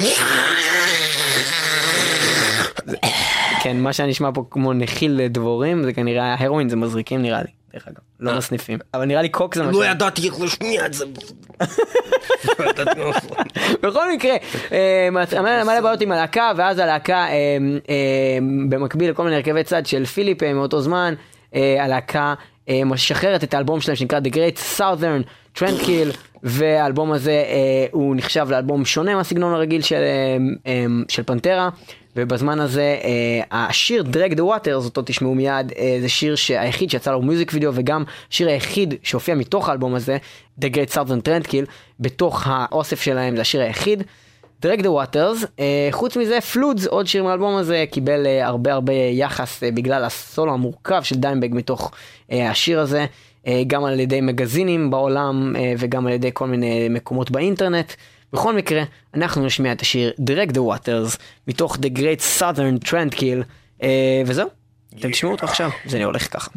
[SPEAKER 1] כן, מה שנשמע פה כמו נחיל דבורים, זה כנראה היה הרואין, זה מזריקים נראה לי, דרך אגב, לא מסניפים. אבל נראה לי קוק זה מה
[SPEAKER 2] לא
[SPEAKER 1] ש...
[SPEAKER 2] ידעתי איך להשמיע את זה.
[SPEAKER 1] בכל מקרה, אה, מלא בעיות עם הלהקה, ואז הלהקה, אה, אה, במקביל לכל מיני הרכבי צד של פיליפ אה, מאותו זמן, אה, הלהקה אה, משחררת את האלבום שלהם שנקרא The Great Southern Trendkill, והאלבום הזה אה, הוא נחשב לאלבום שונה מהסגנון הרגיל של, אה, אה, של פנטרה. ובזמן הזה אה, השיר Drag the Waters, אותו תשמעו מיד, אה, זה שיר שהיחיד שיצא לו מיוזיק וידאו וגם השיר היחיד שהופיע מתוך האלבום הזה, The Great Southern Trendkill, בתוך האוסף שלהם זה השיר היחיד. The Waters, אה, חוץ מזה Floods, עוד שיר מהאלבום הזה, קיבל אה, הרבה הרבה יחס אה, בגלל הסולו המורכב של דיימבג מתוך אה, השיר הזה, אה, גם על ידי מגזינים בעולם אה, וגם על ידי כל מיני מקומות באינטרנט. בכל מקרה, אנחנו נשמיע את השיר Drag the Waters מתוך The Great Southern Trendkill, אה, וזהו, אתם תשמעו אותו עכשיו, זה הולך ככה.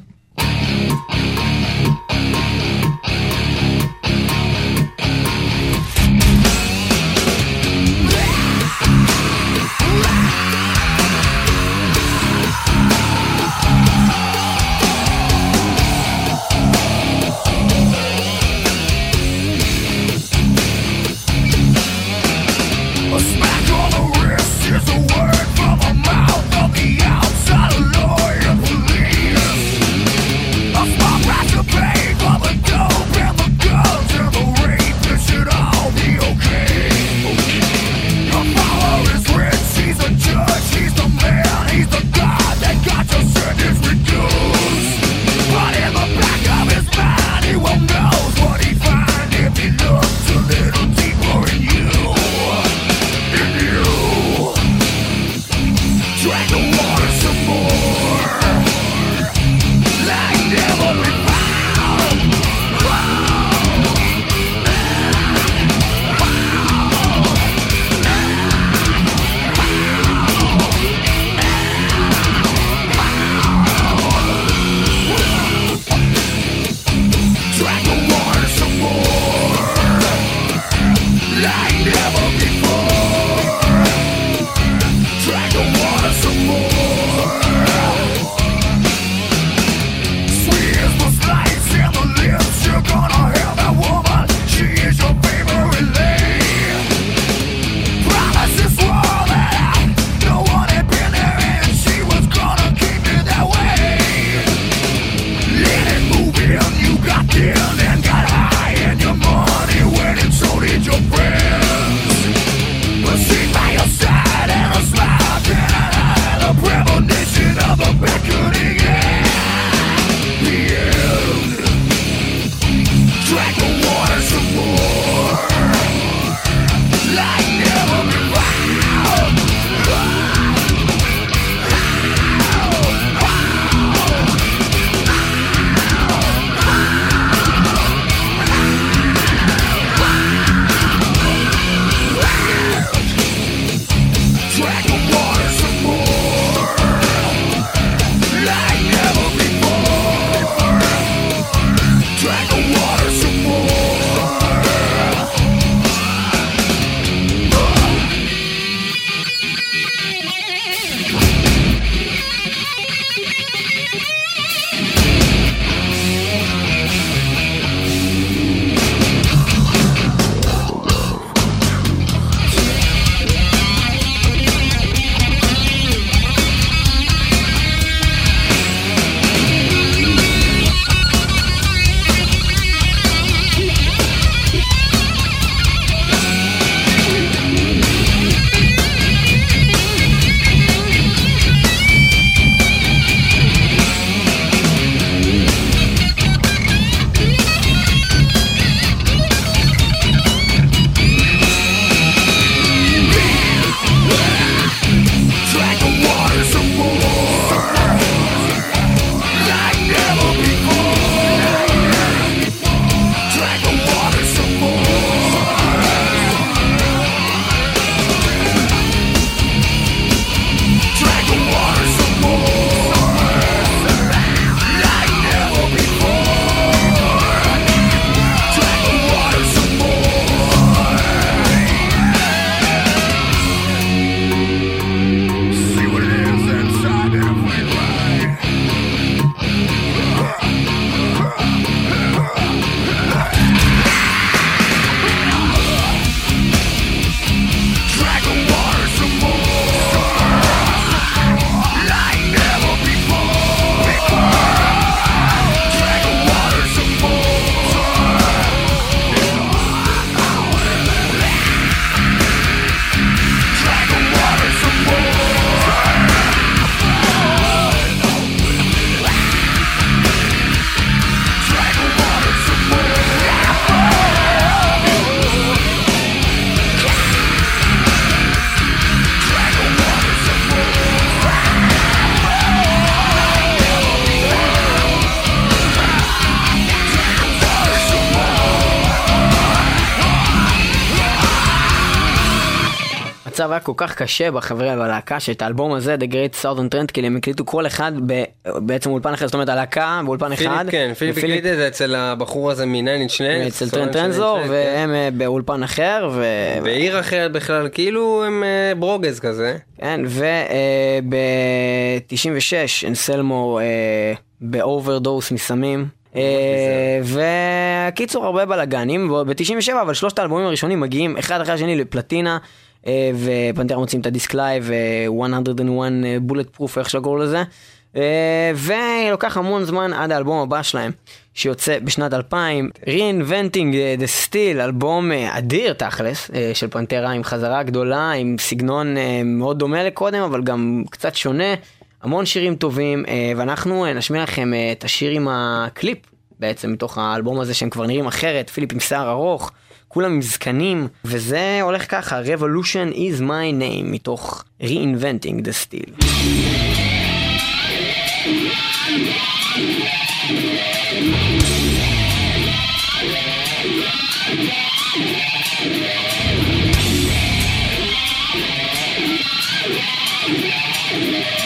[SPEAKER 1] היה כל כך קשה בחבר'ה בלהקה שאת האלבום הזה, The Great Southern Trendkill, הם הקליטו כל אחד ב, בעצם אולפן אחר, זאת אומרת הלהקה באולפן אחד.
[SPEAKER 2] פיליפ, כן, פיליפ הקליט את זה אצל הבחור הזה מ Nine Inch
[SPEAKER 1] אצל טרנט רזנור, והם אה, באולפן אחר, ו...
[SPEAKER 2] בעיר אחרת בכלל, כאילו הם אה, ברוגז כזה.
[SPEAKER 1] כן, וב-96 אנסלמו ב overdose מסמים. אה, וקיצור הרבה בלאגנים, ב-97 אבל שלושת האלבומים הראשונים מגיעים אחד אחרי השני לפלטינה. אה, ופנתרה מוצאים את הדיסק לייב, אה, 101 bullet proof, איך שקראו לזה. אה, ולוקח המון זמן עד האלבום הבא שלהם, שיוצא בשנת 2000, Reinventing the Steel, אלבום אה, אדיר תכלס, אה, של פנתרה עם חזרה גדולה, עם סגנון אה, מאוד דומה לקודם, אבל גם קצת שונה, המון שירים טובים, אה, ואנחנו אה, נשמיע לכם אה, את השיר עם הקליפ, בעצם מתוך האלבום הזה שהם כבר נראים אחרת, פיליפ עם שיער ארוך, כולם עם זקנים, וזה הולך ככה, Revolution is my name, מתוך Reinventing the Steel.
[SPEAKER 3] Yeah.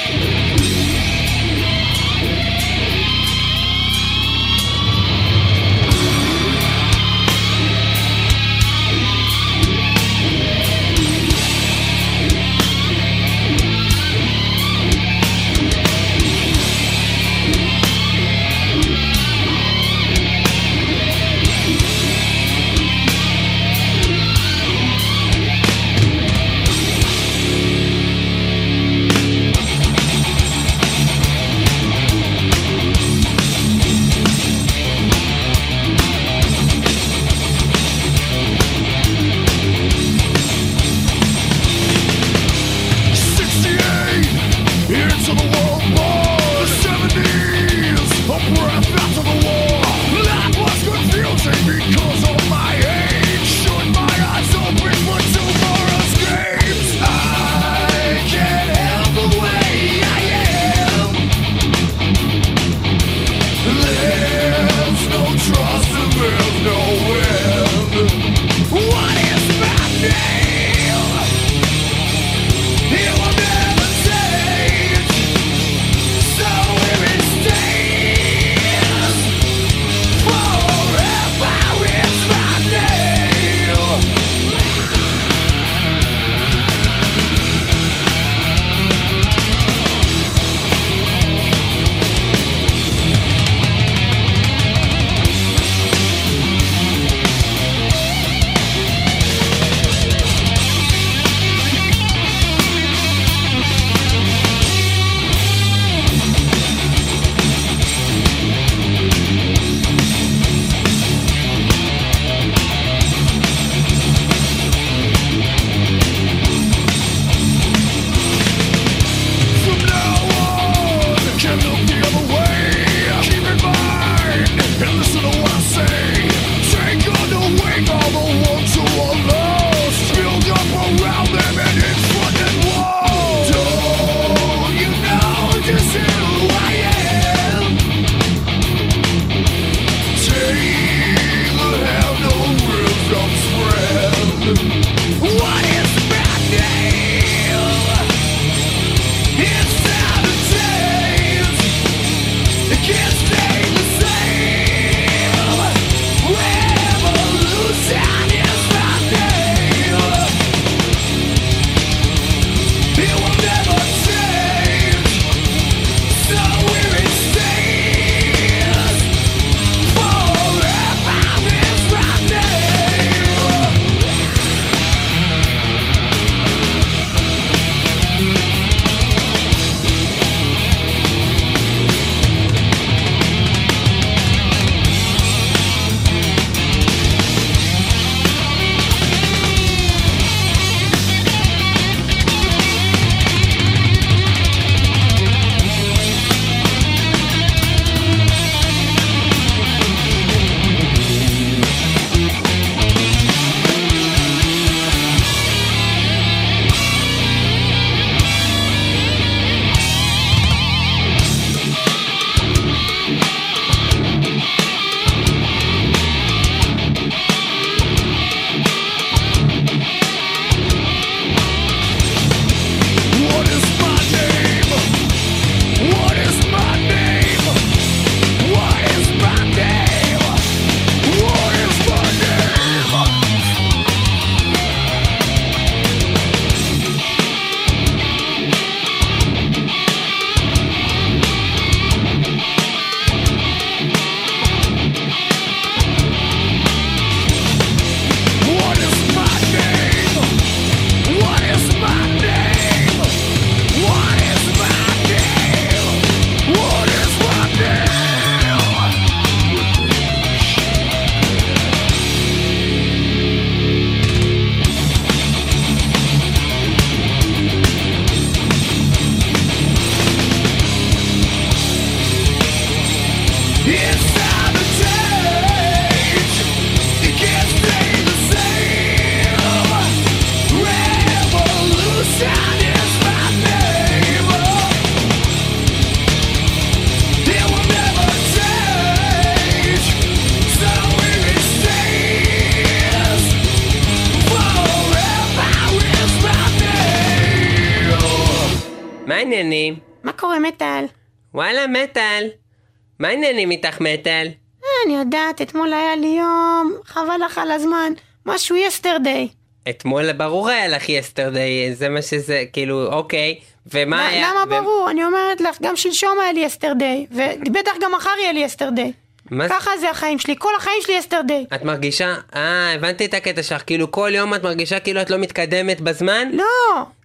[SPEAKER 3] העניינים איתך, מטאל?
[SPEAKER 7] אה, אני יודעת, אתמול היה לי יום, חבל לך על הזמן. משהו יסטרדי.
[SPEAKER 3] אתמול ברור היה לך יסטרדי, זה מה שזה, כאילו, אוקיי. ומה היה?
[SPEAKER 7] למה
[SPEAKER 3] ו-
[SPEAKER 7] ברור? אני אומרת לך, גם שלשום היה לי יסטרדי, ובטח גם מחר יהיה לי יסטרדי.
[SPEAKER 3] מה
[SPEAKER 7] ככה זה החיים שלי, כל החיים שלי יסטרדי.
[SPEAKER 3] את מרגישה, אה, הבנתי את הקטע שלך, כאילו כל יום את מרגישה כאילו את לא מתקדמת בזמן?
[SPEAKER 7] לא.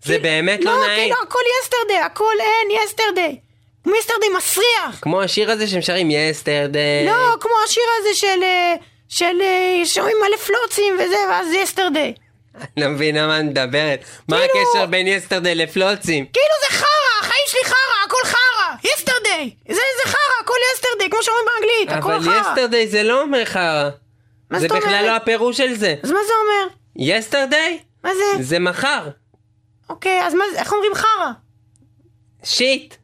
[SPEAKER 3] זה
[SPEAKER 7] כי-
[SPEAKER 3] באמת לא נעים.
[SPEAKER 7] כאילו הכל יסטרדי, הכל אין יסטרדי. יסטרדי מסריח.
[SPEAKER 3] כמו השיר הזה שהם שרים יסטרדי.
[SPEAKER 7] לא, כמו השיר הזה של... אה, של... אה, שומעים מלא פלוצים וזה, ואז יסטרדי.
[SPEAKER 3] אני לא מבינה מה מדברת. מה
[SPEAKER 7] כאילו-
[SPEAKER 3] הקשר בין יסטרדי לפלוצים?
[SPEAKER 7] כאילו זה חרא, החיים שלי חרא, הכל חרא. יסטרדי. זה זה חרא, הכל יסטרדי, כמו שאומרים באנגלית, הכל
[SPEAKER 3] אבל
[SPEAKER 7] חרא.
[SPEAKER 3] יסטרדי זה לא אומר חרא. זה בכלל? לא הפירוש של זה.
[SPEAKER 7] אז מה זה אומר?
[SPEAKER 3] יסטרדי
[SPEAKER 7] מה זה?
[SPEAKER 3] זה מחר.
[SPEAKER 7] אוקיי, אז מה זה, איך אומרים חרא?
[SPEAKER 3] Shit.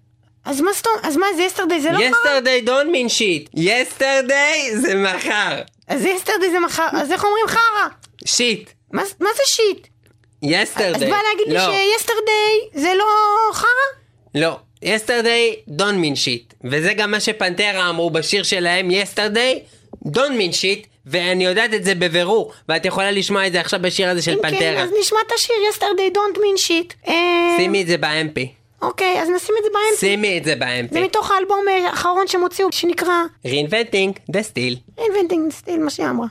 [SPEAKER 7] אז מה אומרת, אז מה זה yesterday, זה לא חרא?
[SPEAKER 3] Yesterday don't mean shit. Yesterday זה מחר.
[SPEAKER 7] אז yesterday זה מחר, אז איך אומרים חרא?
[SPEAKER 3] Shit.
[SPEAKER 7] מה מה זה shit? אז
[SPEAKER 3] yesterday.
[SPEAKER 7] בא להגיד לי
[SPEAKER 3] לא.
[SPEAKER 7] ש yesterday זה לא חרא?
[SPEAKER 3] לא. Yesterday don't mean shit. וזה גם מה שפנטרה אמרו בשיר שלהם, yesterday don't mean shit. ואני יודעת את זה בבירור, ואת יכולה לשמוע את זה עכשיו בשיר הזה של
[SPEAKER 7] אם כן,
[SPEAKER 3] פנטרה.
[SPEAKER 7] אז נשמע את השיר יסטרדי don't mean shit. אה,
[SPEAKER 3] שימי את זה ב-MP.
[SPEAKER 7] אוקיי, אז נשים את זה באמצע.
[SPEAKER 3] שימי את זה
[SPEAKER 7] זה
[SPEAKER 3] ב-MP.
[SPEAKER 7] מתוך האלבום אה, האחרון שהם הוציאו, שנקרא
[SPEAKER 3] reinventing the steel.
[SPEAKER 7] Inventing Still, מה שהיא אמרה.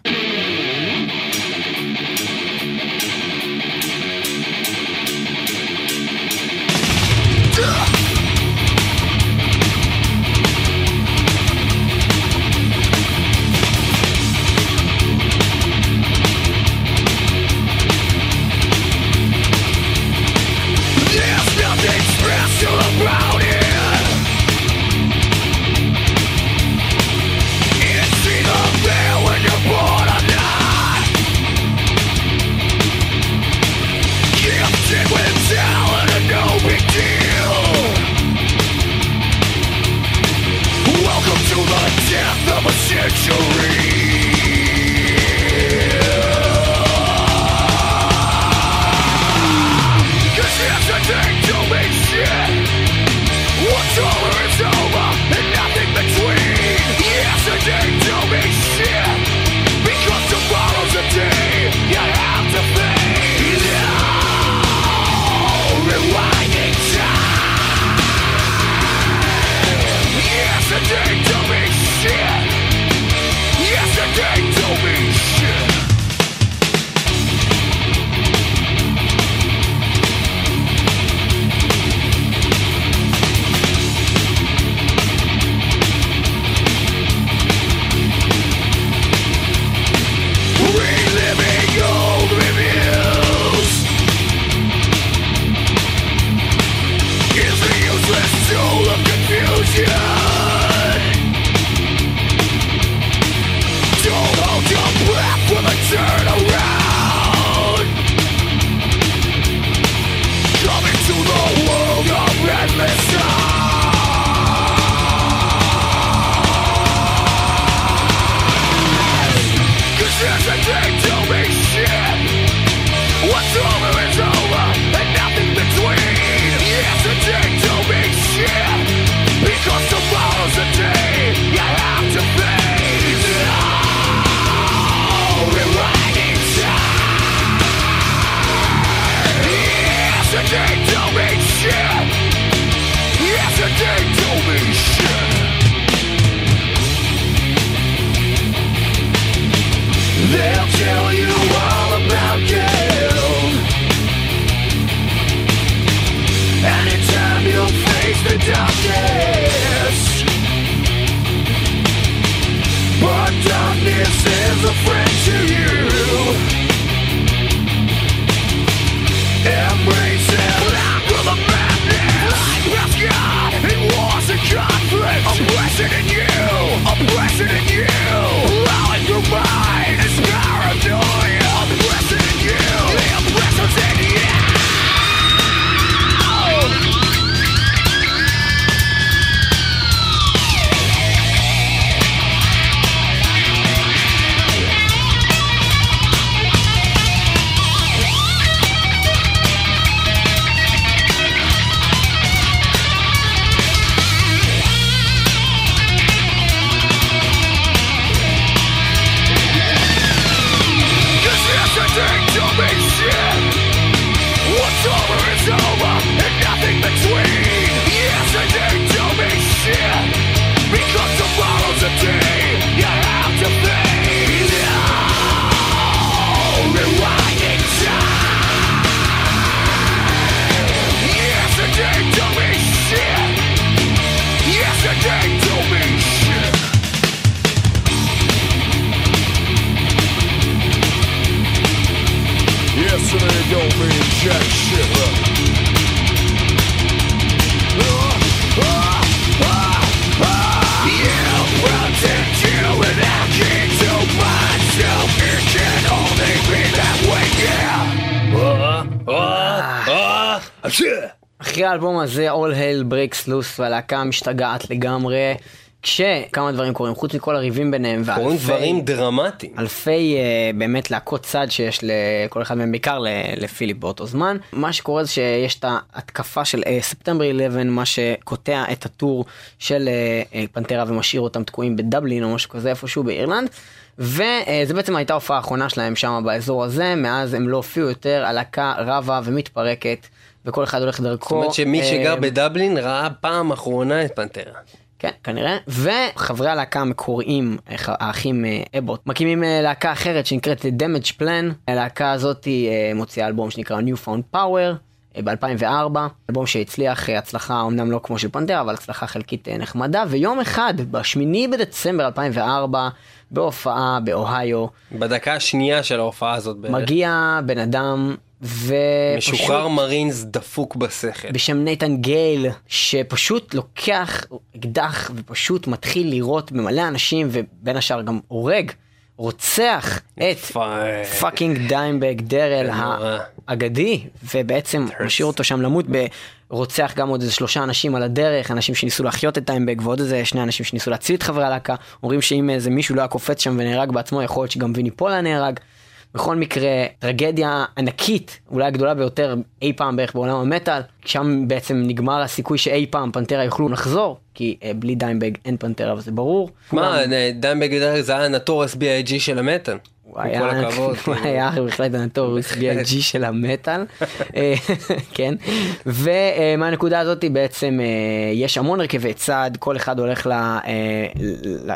[SPEAKER 1] האלבום הזה, All Hell Breaks Loose, והלהקה משתגעת לגמרי, כשכמה דברים קורים, חוץ מכל הריבים ביניהם,
[SPEAKER 3] קורים
[SPEAKER 1] ואלפי...
[SPEAKER 3] דברים דרמטיים.
[SPEAKER 1] אלפי uh, באמת להקות צד שיש לכל אחד מהם, בעיקר לפיליפ באותו זמן. מה שקורה זה שיש את ההתקפה של ספטמבר 11, מה שקוטע את הטור של uh, uh, פנטרה ומשאיר אותם תקועים בדבלין או משהו כזה איפשהו באירלנד. וזה בעצם הייתה ההופעה האחרונה שלהם שם באזור הזה, מאז הם לא הופיעו יותר, הלהקה רבה ומתפרקת, וכל אחד הולך דרכו.
[SPEAKER 3] זאת אומרת שמי שגר
[SPEAKER 1] אה,
[SPEAKER 3] בדבלין ראה פעם אחרונה את פנטרה.
[SPEAKER 1] כן, כנראה. וחברי הלהקה המקוריים, האח- האחים אה, אבוט, מקימים אה, להקה אחרת שנקראת Damage Plan. הלהקה הזאת אה, מוציאה אלבום שנקרא New Found Power. ב-2004, אלבום שהצליח אה, הצלחה אמנם לא כמו של פנתרה, אבל הצלחה חלקית אה, נחמדה, ויום אחד, ב-8 בדצמבר 2004, בהופעה באוהיו,
[SPEAKER 3] בדקה השנייה של ההופעה הזאת בערך.
[SPEAKER 1] מגיע בן אדם ופשוט...
[SPEAKER 3] משוחרר מרינס דפוק בשכל.
[SPEAKER 1] בשם נייתן גייל, שפשוט לוקח אקדח ופשוט מתחיל לירות במלא אנשים, ובין השאר גם הורג, רוצח את
[SPEAKER 3] fuck.
[SPEAKER 1] Fucking דיימבג דרל. האגדי, ובעצם. משאיר אותו שם למות רוצח גם עוד איזה שלושה אנשים על הדרך, אנשים שניסו להחיות את דיימבג ועוד איזה שני אנשים שניסו להציל את חברי הלהקה, אומרים שאם איזה מישהו לא היה קופץ שם ונהרג בעצמו, יכול להיות שגם ויני פול היה נהרג. בכל מקרה, טרגדיה ענקית, אולי הגדולה ביותר אי פעם בערך בעולם המטאל, שם בעצם נגמר הסיכוי שאי פעם פנטרה יוכלו לחזור, כי אה, בלי דיימבג אין פנטרה וזה ברור.
[SPEAKER 3] מה, דיימבג דרל זה היה ה Notorious B.I.G של המטאל.
[SPEAKER 1] הוא היה,
[SPEAKER 3] כל הכבוד.
[SPEAKER 1] הוא
[SPEAKER 3] כאילו.
[SPEAKER 1] היה בהחלט ה Notorious B.I.G של המטאל, אה, כן, ומהנקודה הזאת בעצם אה, יש המון הרכבי צד, כל אחד הולך אה,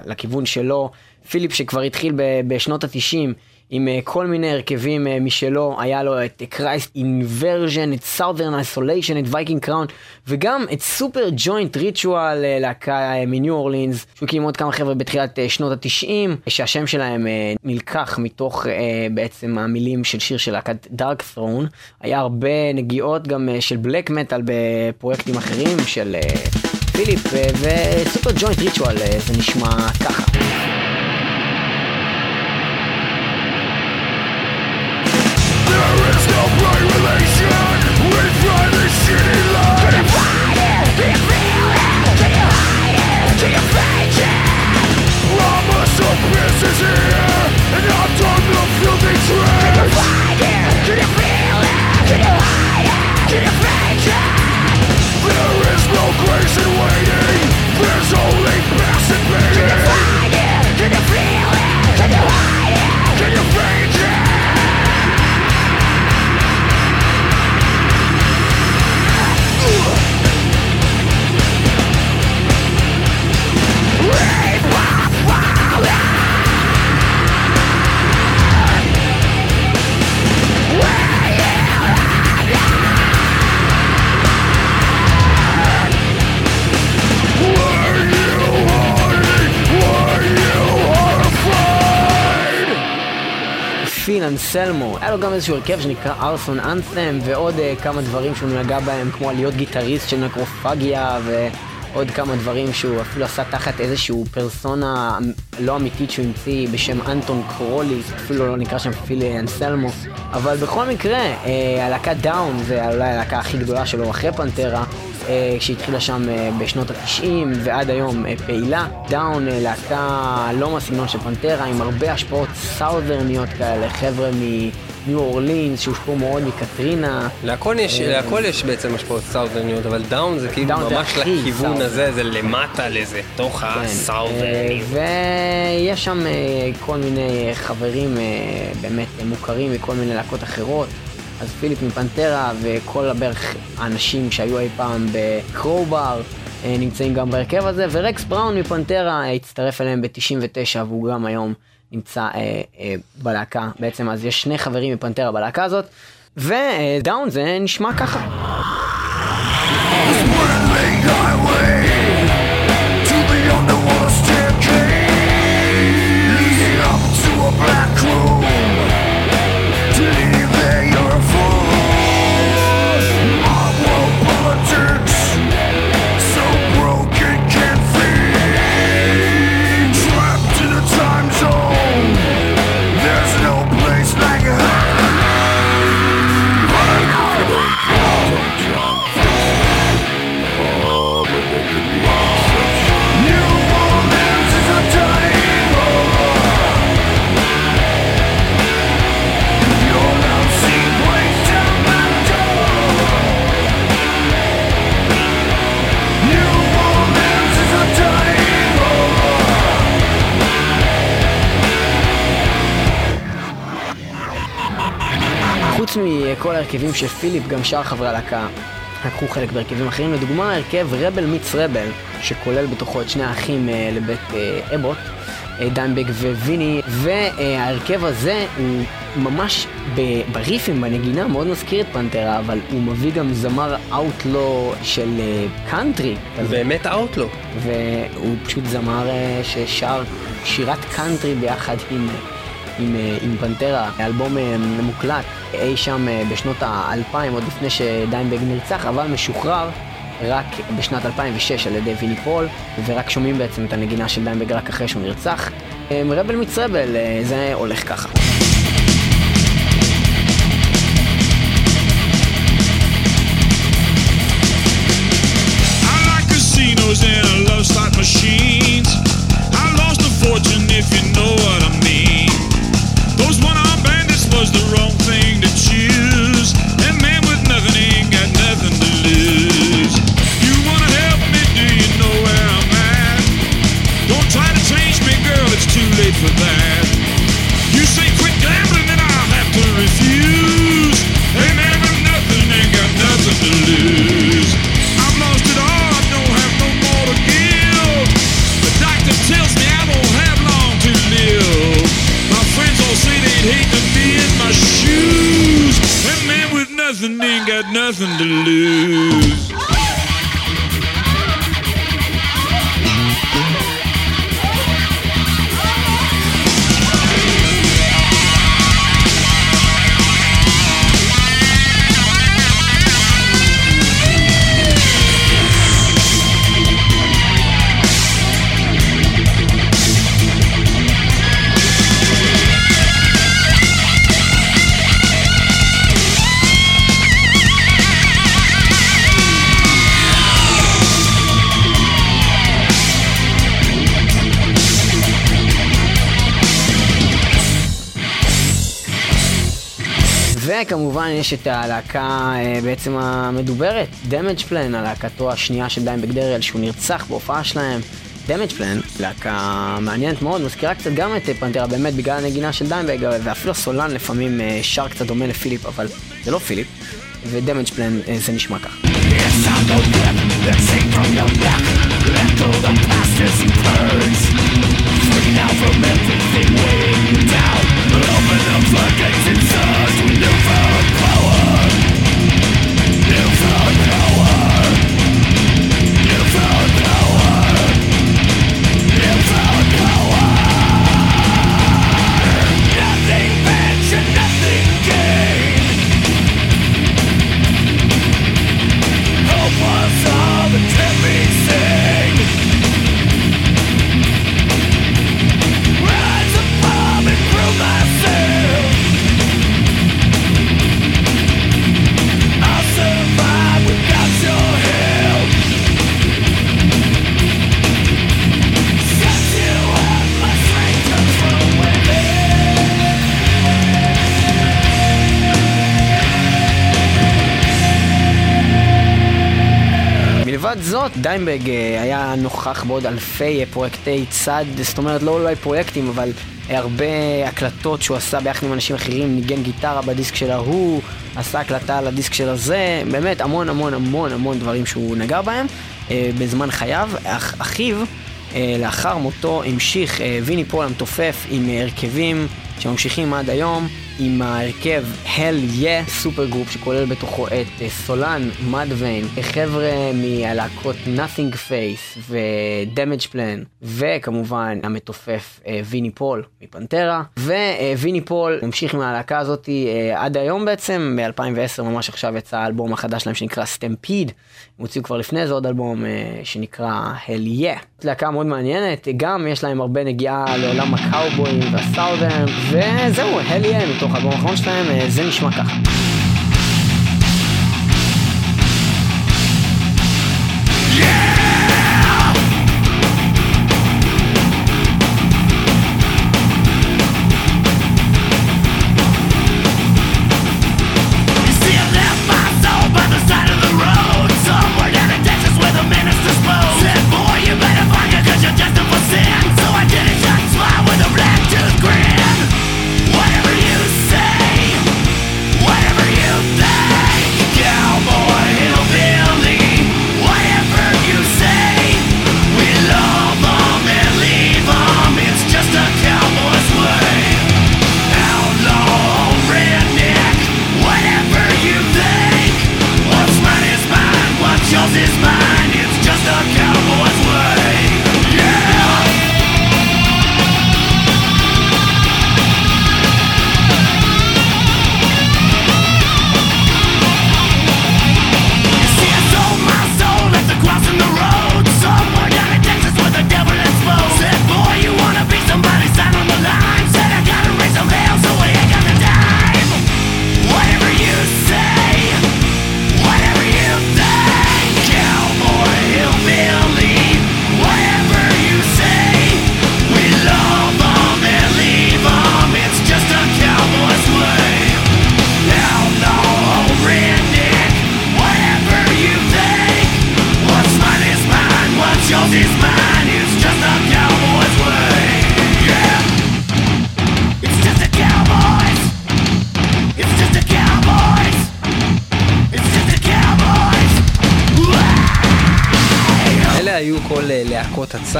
[SPEAKER 1] לכיוון שלו, פיליפ שכבר התחיל בשנות התשעים. עם אה, כל מיני הרכבים אה, משלו, היה לו את Christ Inversion, את Southern Isolation, את Viking Crown, וגם את Superjoint Ritual, להקה אה, מניו אורלינס, שהוא הקים עוד כמה חבר'ה בתחילת שנות התשעים, שהשם שלהם נלקח מתוך בעצם המילים של שיר של להקת Darkthrone. היה הרבה נגיעות גם של בלק מטאל בפרויקטים אחרים של פיליפ, וסופר ג'וינט ריטואל זה נשמע ככה.
[SPEAKER 5] There is no grace in waiting.
[SPEAKER 1] אנסלמו, היה לו גם איזשהו הרכב שנקרא Arson Anthem ועוד אה, כמה דברים שהוא נגע בהם כמו להיות גיטריסט של נקרופגיה ועוד כמה דברים שהוא אפילו עשה תחת איזשהו פרסונה לא אמיתית שהוא המציא בשם אנטון קרולי, אפילו לא נקרא שם פיל אנסלמו, אבל בכל מקרה אה, הלהקה Down זה אולי הלהקה הכי גדולה שלו אחרי פנטרה שהתחילה שם אה, בשנות התשעים ועד היום אה, פעילה. Down אה, להקה לא מהסגנון של פנטרה עם הרבה השפעות סאודרניות כאלה, חבר'ה מניו אורלינס שהושפעו מאוד מקטרינה.
[SPEAKER 3] להכל יש, להכל יש בעצם השפעות סאודרניות, אבל Down זה כאילו
[SPEAKER 1] Down זה
[SPEAKER 3] ממש
[SPEAKER 1] הכי
[SPEAKER 3] לכיוון. הזה, זה למטה לזה, תוך
[SPEAKER 1] כן,
[SPEAKER 3] הסאודרנים.
[SPEAKER 1] אה, ויש שם אה, כל מיני חברים אה, באמת אה, מוכרים מכל מיני להקות אחרות. אז פיליפ מפנטרה וכל בערך האנשים שהיו אי פעם ב Crowbar אה, נמצאים גם בהרכב הזה, ורקס בראון מפנטרה אה, הצטרף אליהם ב-99 והוא גם היום נמצא אה, אה, בלהקה. בעצם אז יש שני חברים מפנטרה בלהקה הזאת, ודאון זה נשמע ככה. כל ההרכבים של פיליפ, גם שאר חברי הלהקה לקחו חלק בהרכבים אחרים. לדוגמה, הרכב Rebel Meets Rebel, שכולל בתוכו את שני האחים אה, לבית אה, אבוט, אה, דיימבג וויני, וההרכב הזה הוא ממש ב- בריפים, בנגינה, מאוד מזכיר את פנטרה, אבל הוא מביא גם זמר outlaw של אה, קאנטרי. כזה.
[SPEAKER 3] באמת ה outlaw.
[SPEAKER 1] והוא פשוט זמר אה, ששר שירת קאנטרי ביחד עם, עם, אה, עם פנטרה, אלבום אה, מוקלט אי שם אה, בשנות האלפיים, עוד לפני שדיינבג נרצח, אבל משוחרר רק בשנת 2006 על ידי ויני פול, ורק שומעים בעצם את הנגינה של דיינבג רק אחרי שהוא נרצח. Rebel Meets Rebel, זה הולך ככה.
[SPEAKER 8] And I love slot machines. I lost a fortune if you know what I mean. The wrong thing to choose. And man with nothing ain't got nothing to lose. You wanna help me? Do you know where I'm at? Don't try to change me, girl. It's too late for that. had nothing to lose.
[SPEAKER 1] וכמובן יש את הלהקה אה, בעצם המדוברת, Damageplan, הלהקתו השנייה של דיימבג דרל שהוא נרצח בהופעה שלהם. Damageplan, להקה מעניינת מאוד, מזכירה קצת גם את אה, פנטרה באמת בגלל הנגינה של דיימבג, ואפילו הסולן לפעמים אה, שר קצת דומה לפיליפ, אבל זה לא פיליפ, ו Damageplan אה, זה נשמע Open up the gates inside, we never found זאת, דיימבג אה, היה נוכח בעוד אלפי אה, פרויקטי צד, זאת אומרת לא אולי פרויקטים, אבל אה, הרבה הקלטות שהוא עשה ביחד עם אנשים אחרים, ניגן גיטרה בדיסק של ההוא, עשה הקלטה על הדיסק של הזה, באמת המון המון המון המון דברים שהוא נגע בהם בזמן חייו. אח, אחיו, לאחר מותו, המשיך ויני פול המתופף עם הרכבים שממשיכים עד היום. עם ההרכב Hellyeah, super group שכולל בתוכו את אה, סולן, מ Mudvayne, חבר'ה מהלהקות Nothingface ו- Damageplan, וכמובן המתופף ויני פול מפנטרה, וויני פול המשיך עם הלהקה הזאת אה, עד היום בעצם, ב-2010 ממש עכשיו יצא האלבום החדש שלהם שנקרא Stampede, הם הוציאו כבר לפני זה עוד אלבום אה, שנקרא Hellyeah. להקה מאוד מעניינת, גם יש להם הרבה נגיעה לעולם הקאובוי וה southern, וזהו, Hellyeah מתוך האלבום האחרון שלהם, אה, זה נשמע ככה.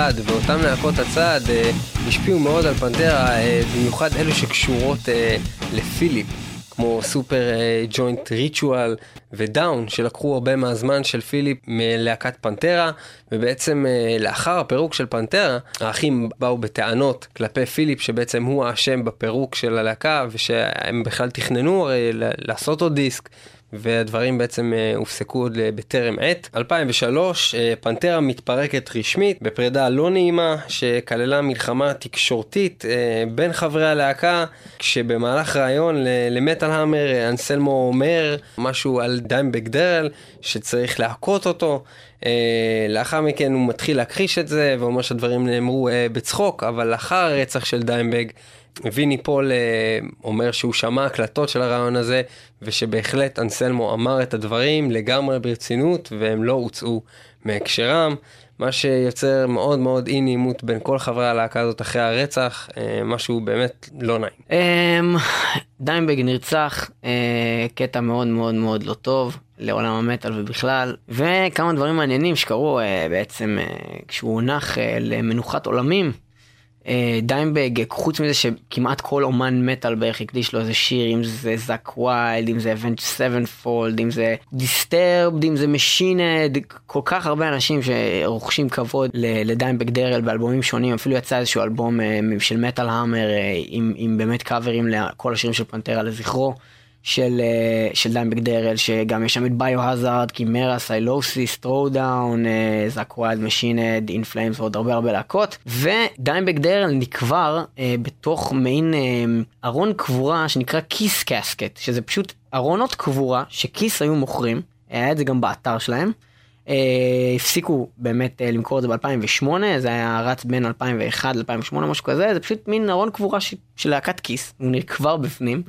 [SPEAKER 3] הצד, ואותן להקות הצד אה, השפיעו מאוד על פנטרה, אה, במיוחד אלו שקשורות אה, לפיליפ, כמו סופר אה, Joint Ritual ו Down, שלקחו הרבה מהזמן של פיליפ מלהקת פנטרה, ובעצם אה, לאחר הפירוק של פנטרה, האחים באו בטענות כלפי פיליפ, שבעצם הוא האשם בפירוק של הלהקה, ושהם בכלל תכננו הרי ל- לעשות עוד דיסק. והדברים בעצם אה, הופסקו עוד אה, בטרם עת. 2003, אה, פנטרה מתפרקת רשמית בפרידה לא נעימה שכללה מלחמה תקשורתית בין חברי הלהקה, כשבמהלך ראיון ל Metal Hammer אנסלמו אומר משהו על דיימבק דרל שצריך להכות אותו. לאחר מכן הוא מתחיל להכחיש את זה ואומר שהדברים נאמרו בצחוק, אבל לאחר הרצח של דיימבק ויני פול אה, אומר שהוא שמע הקלטות של הראיון הזה, ושבהחלט אנסלמו אמר את הדברים לגמרי ברצינות, והם לא הוצאו מהקשרם, מה שיוצר מאוד מאוד אי נעימות בין כל חברי הלהקה הזאת אחרי הרצח, אה, משהו באמת לא נעים.
[SPEAKER 1] אמ, דיימבג נרצח, אה, קטע מאוד מאוד מאוד לא טוב לעולם המטאל ובכלל, וכמה דברים מעניינים שקרו בעצם כשהוא הונח למנוחת עולמים. אה, דיימבג, חוץ מזה שכמעט כל אומן מטאל בערך הקדיש לו איזה שיר, אם זה זאק ויילד, אם זה Avenged Sevenfold, אם זה Disturbed, אם זה Machine Head, כל כך הרבה אנשים שרוכשים כבוד לדיימבג דרל באלבומים שונים, אפילו יצא איזשהו אלבום אה, של Metal Hammer אה, עם, עם באמת קאברים לכל השירים של פנטרה לזכרו. של, אה, של דיימבק דרל, שגם יש שם את Biohazard, Chimaira, Sylosis, Throwdown, זאק ויילד, Machine Head, In Flames ועוד הרבה הרבה להקות. ודיימבק דרל נקבר אה, בתוך מעין אה, ארון קבורה שנקרא Kiss Kasket, שזה פשוט ארונות קבורה ש Kiss היו מוכרים, היה את זה גם באתר שלהם. אה, הפסיקו באמת אה, למכור את זה ב-2008, זה היה רץ בין 2001 ל-2008 משהו כזה, זה פשוט מין ארון קבורה ש- של להקת כיס, הוא נקבר בפנים.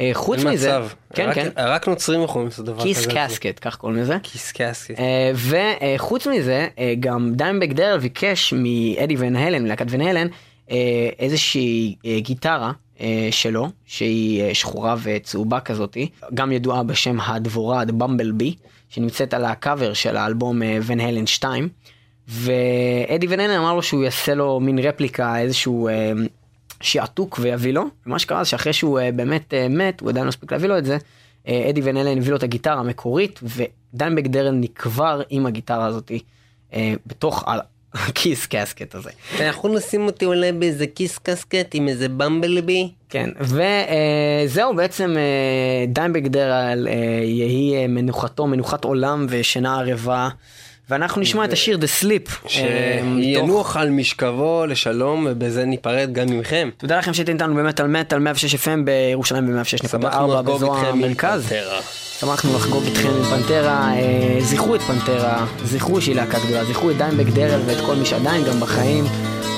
[SPEAKER 1] אה, חוץ מזה. כן כן,
[SPEAKER 3] רק נוצרים יכולים לעשות דבר
[SPEAKER 1] כיס
[SPEAKER 3] כזה.
[SPEAKER 1] קסקט, כך קוראים לזה.
[SPEAKER 3] כיס קסקט.
[SPEAKER 1] אה, וחוץ מזה, אה, גם דיימבק דרל ביקש מאדי ון הלן, מלהקת ון הלן, איזושהי גיטרה שלו, שהיא שחורה וצהובה כזאתי, גם ידועה בשם הדבורה, The Bumblebee, שנמצאת על הקאבר של האלבום ון הלן 2. ואדי ון הלן אמר לו שהוא יעשה לו מין רפליקה, איזשהו שעתוק ויביא לו. ומה שקרה זה שאחרי שהוא אה, באמת אה, מת, הוא עדיין לא הספיק להביא לו את זה, אה, אדי ון הלן הביא לו את הגיטרה המקורית, ודיימבק דרל נקבר עם הגיטרה הזאתי בתוך ה Kiss Kasket הזה.
[SPEAKER 3] אתה יכול לשים אותי אולי באיזה Kiss Kasket עם איזה Bumblebee?
[SPEAKER 1] כן, וזהו בעצם אה, דיימבק דרל אה, יהי אה, מנוחתו, מנוחת עולם ושינה ערבה. ואנחנו נשמע את השיר The Sleep. אה,
[SPEAKER 3] שינוח על משכבו לשלום ובזה ניפרד גם ממכם.
[SPEAKER 1] תודה לכם שהייתם איתנו באמת על מטאל 106 FM בירושלים ב-106.4
[SPEAKER 3] שמחנו לחגוג
[SPEAKER 1] באזור המרכז. שמחנו לחגוג איתכם עם פנטרה, אה, זכרו את פנטרה, זכרו שהיא להקה גדולה, זכרו את דיימבק דרל ואת כל מי שעדיין גם בחיים.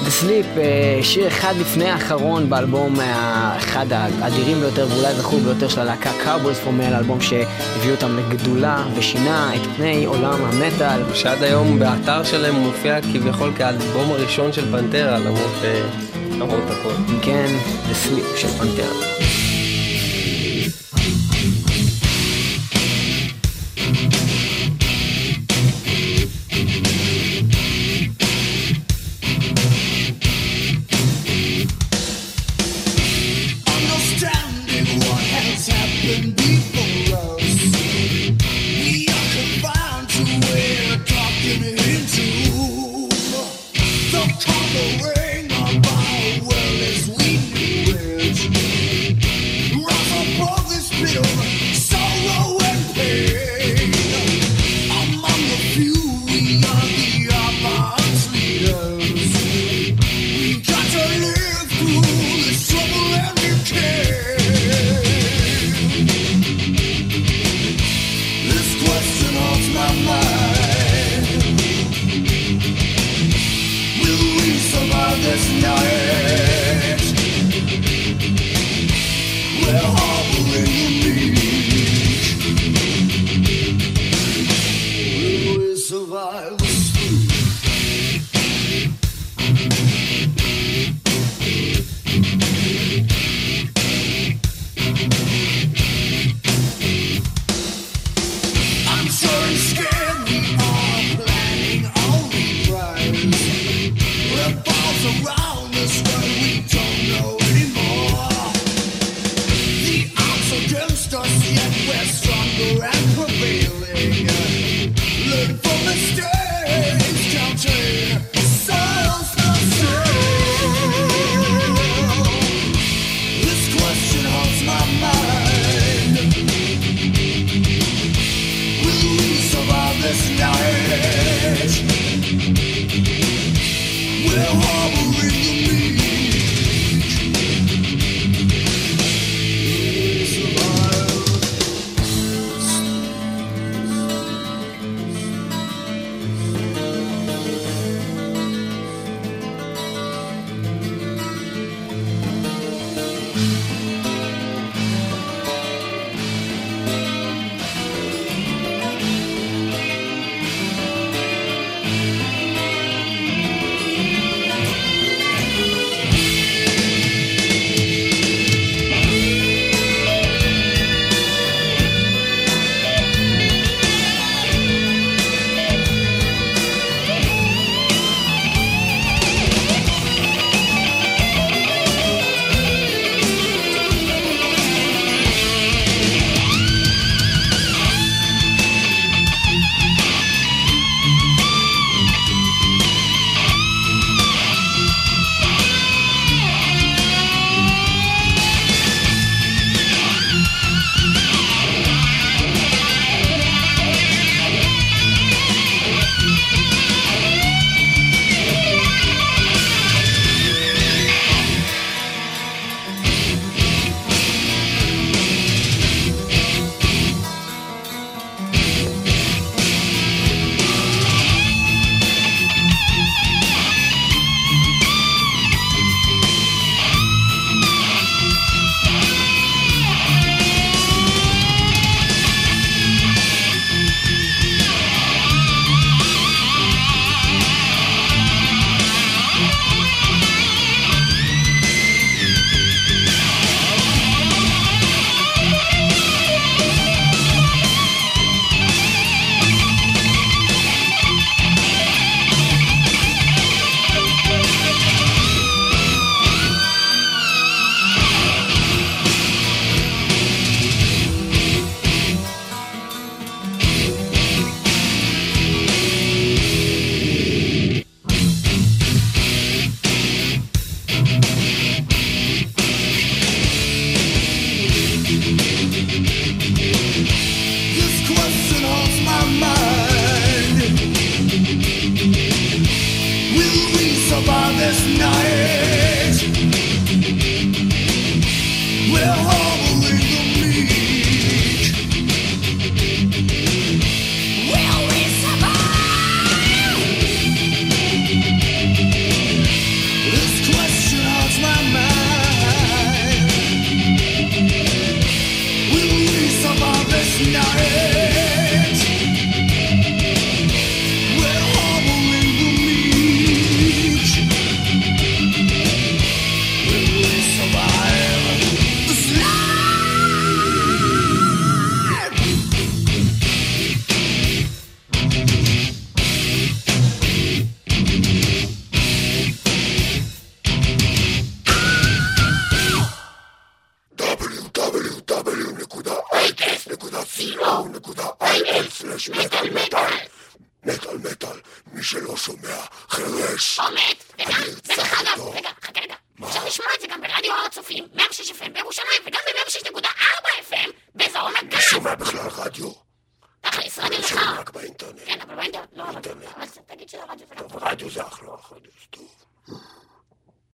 [SPEAKER 1] The Sleep, אה, שיר אחד לפני האחרון באלבום אה, אחד האדירים ביותר ואולי זכור ביותר של הלהקה for Male, אלבום שהביא אותם לגדולה ושינה את פני עולם המטאל.
[SPEAKER 3] שעד היום באתר שלהם הוא מופיע כביכול כאלבום הראשון של פנטרה למרות אה, למרות הכל.
[SPEAKER 1] כן, The Sleep של פנטרה.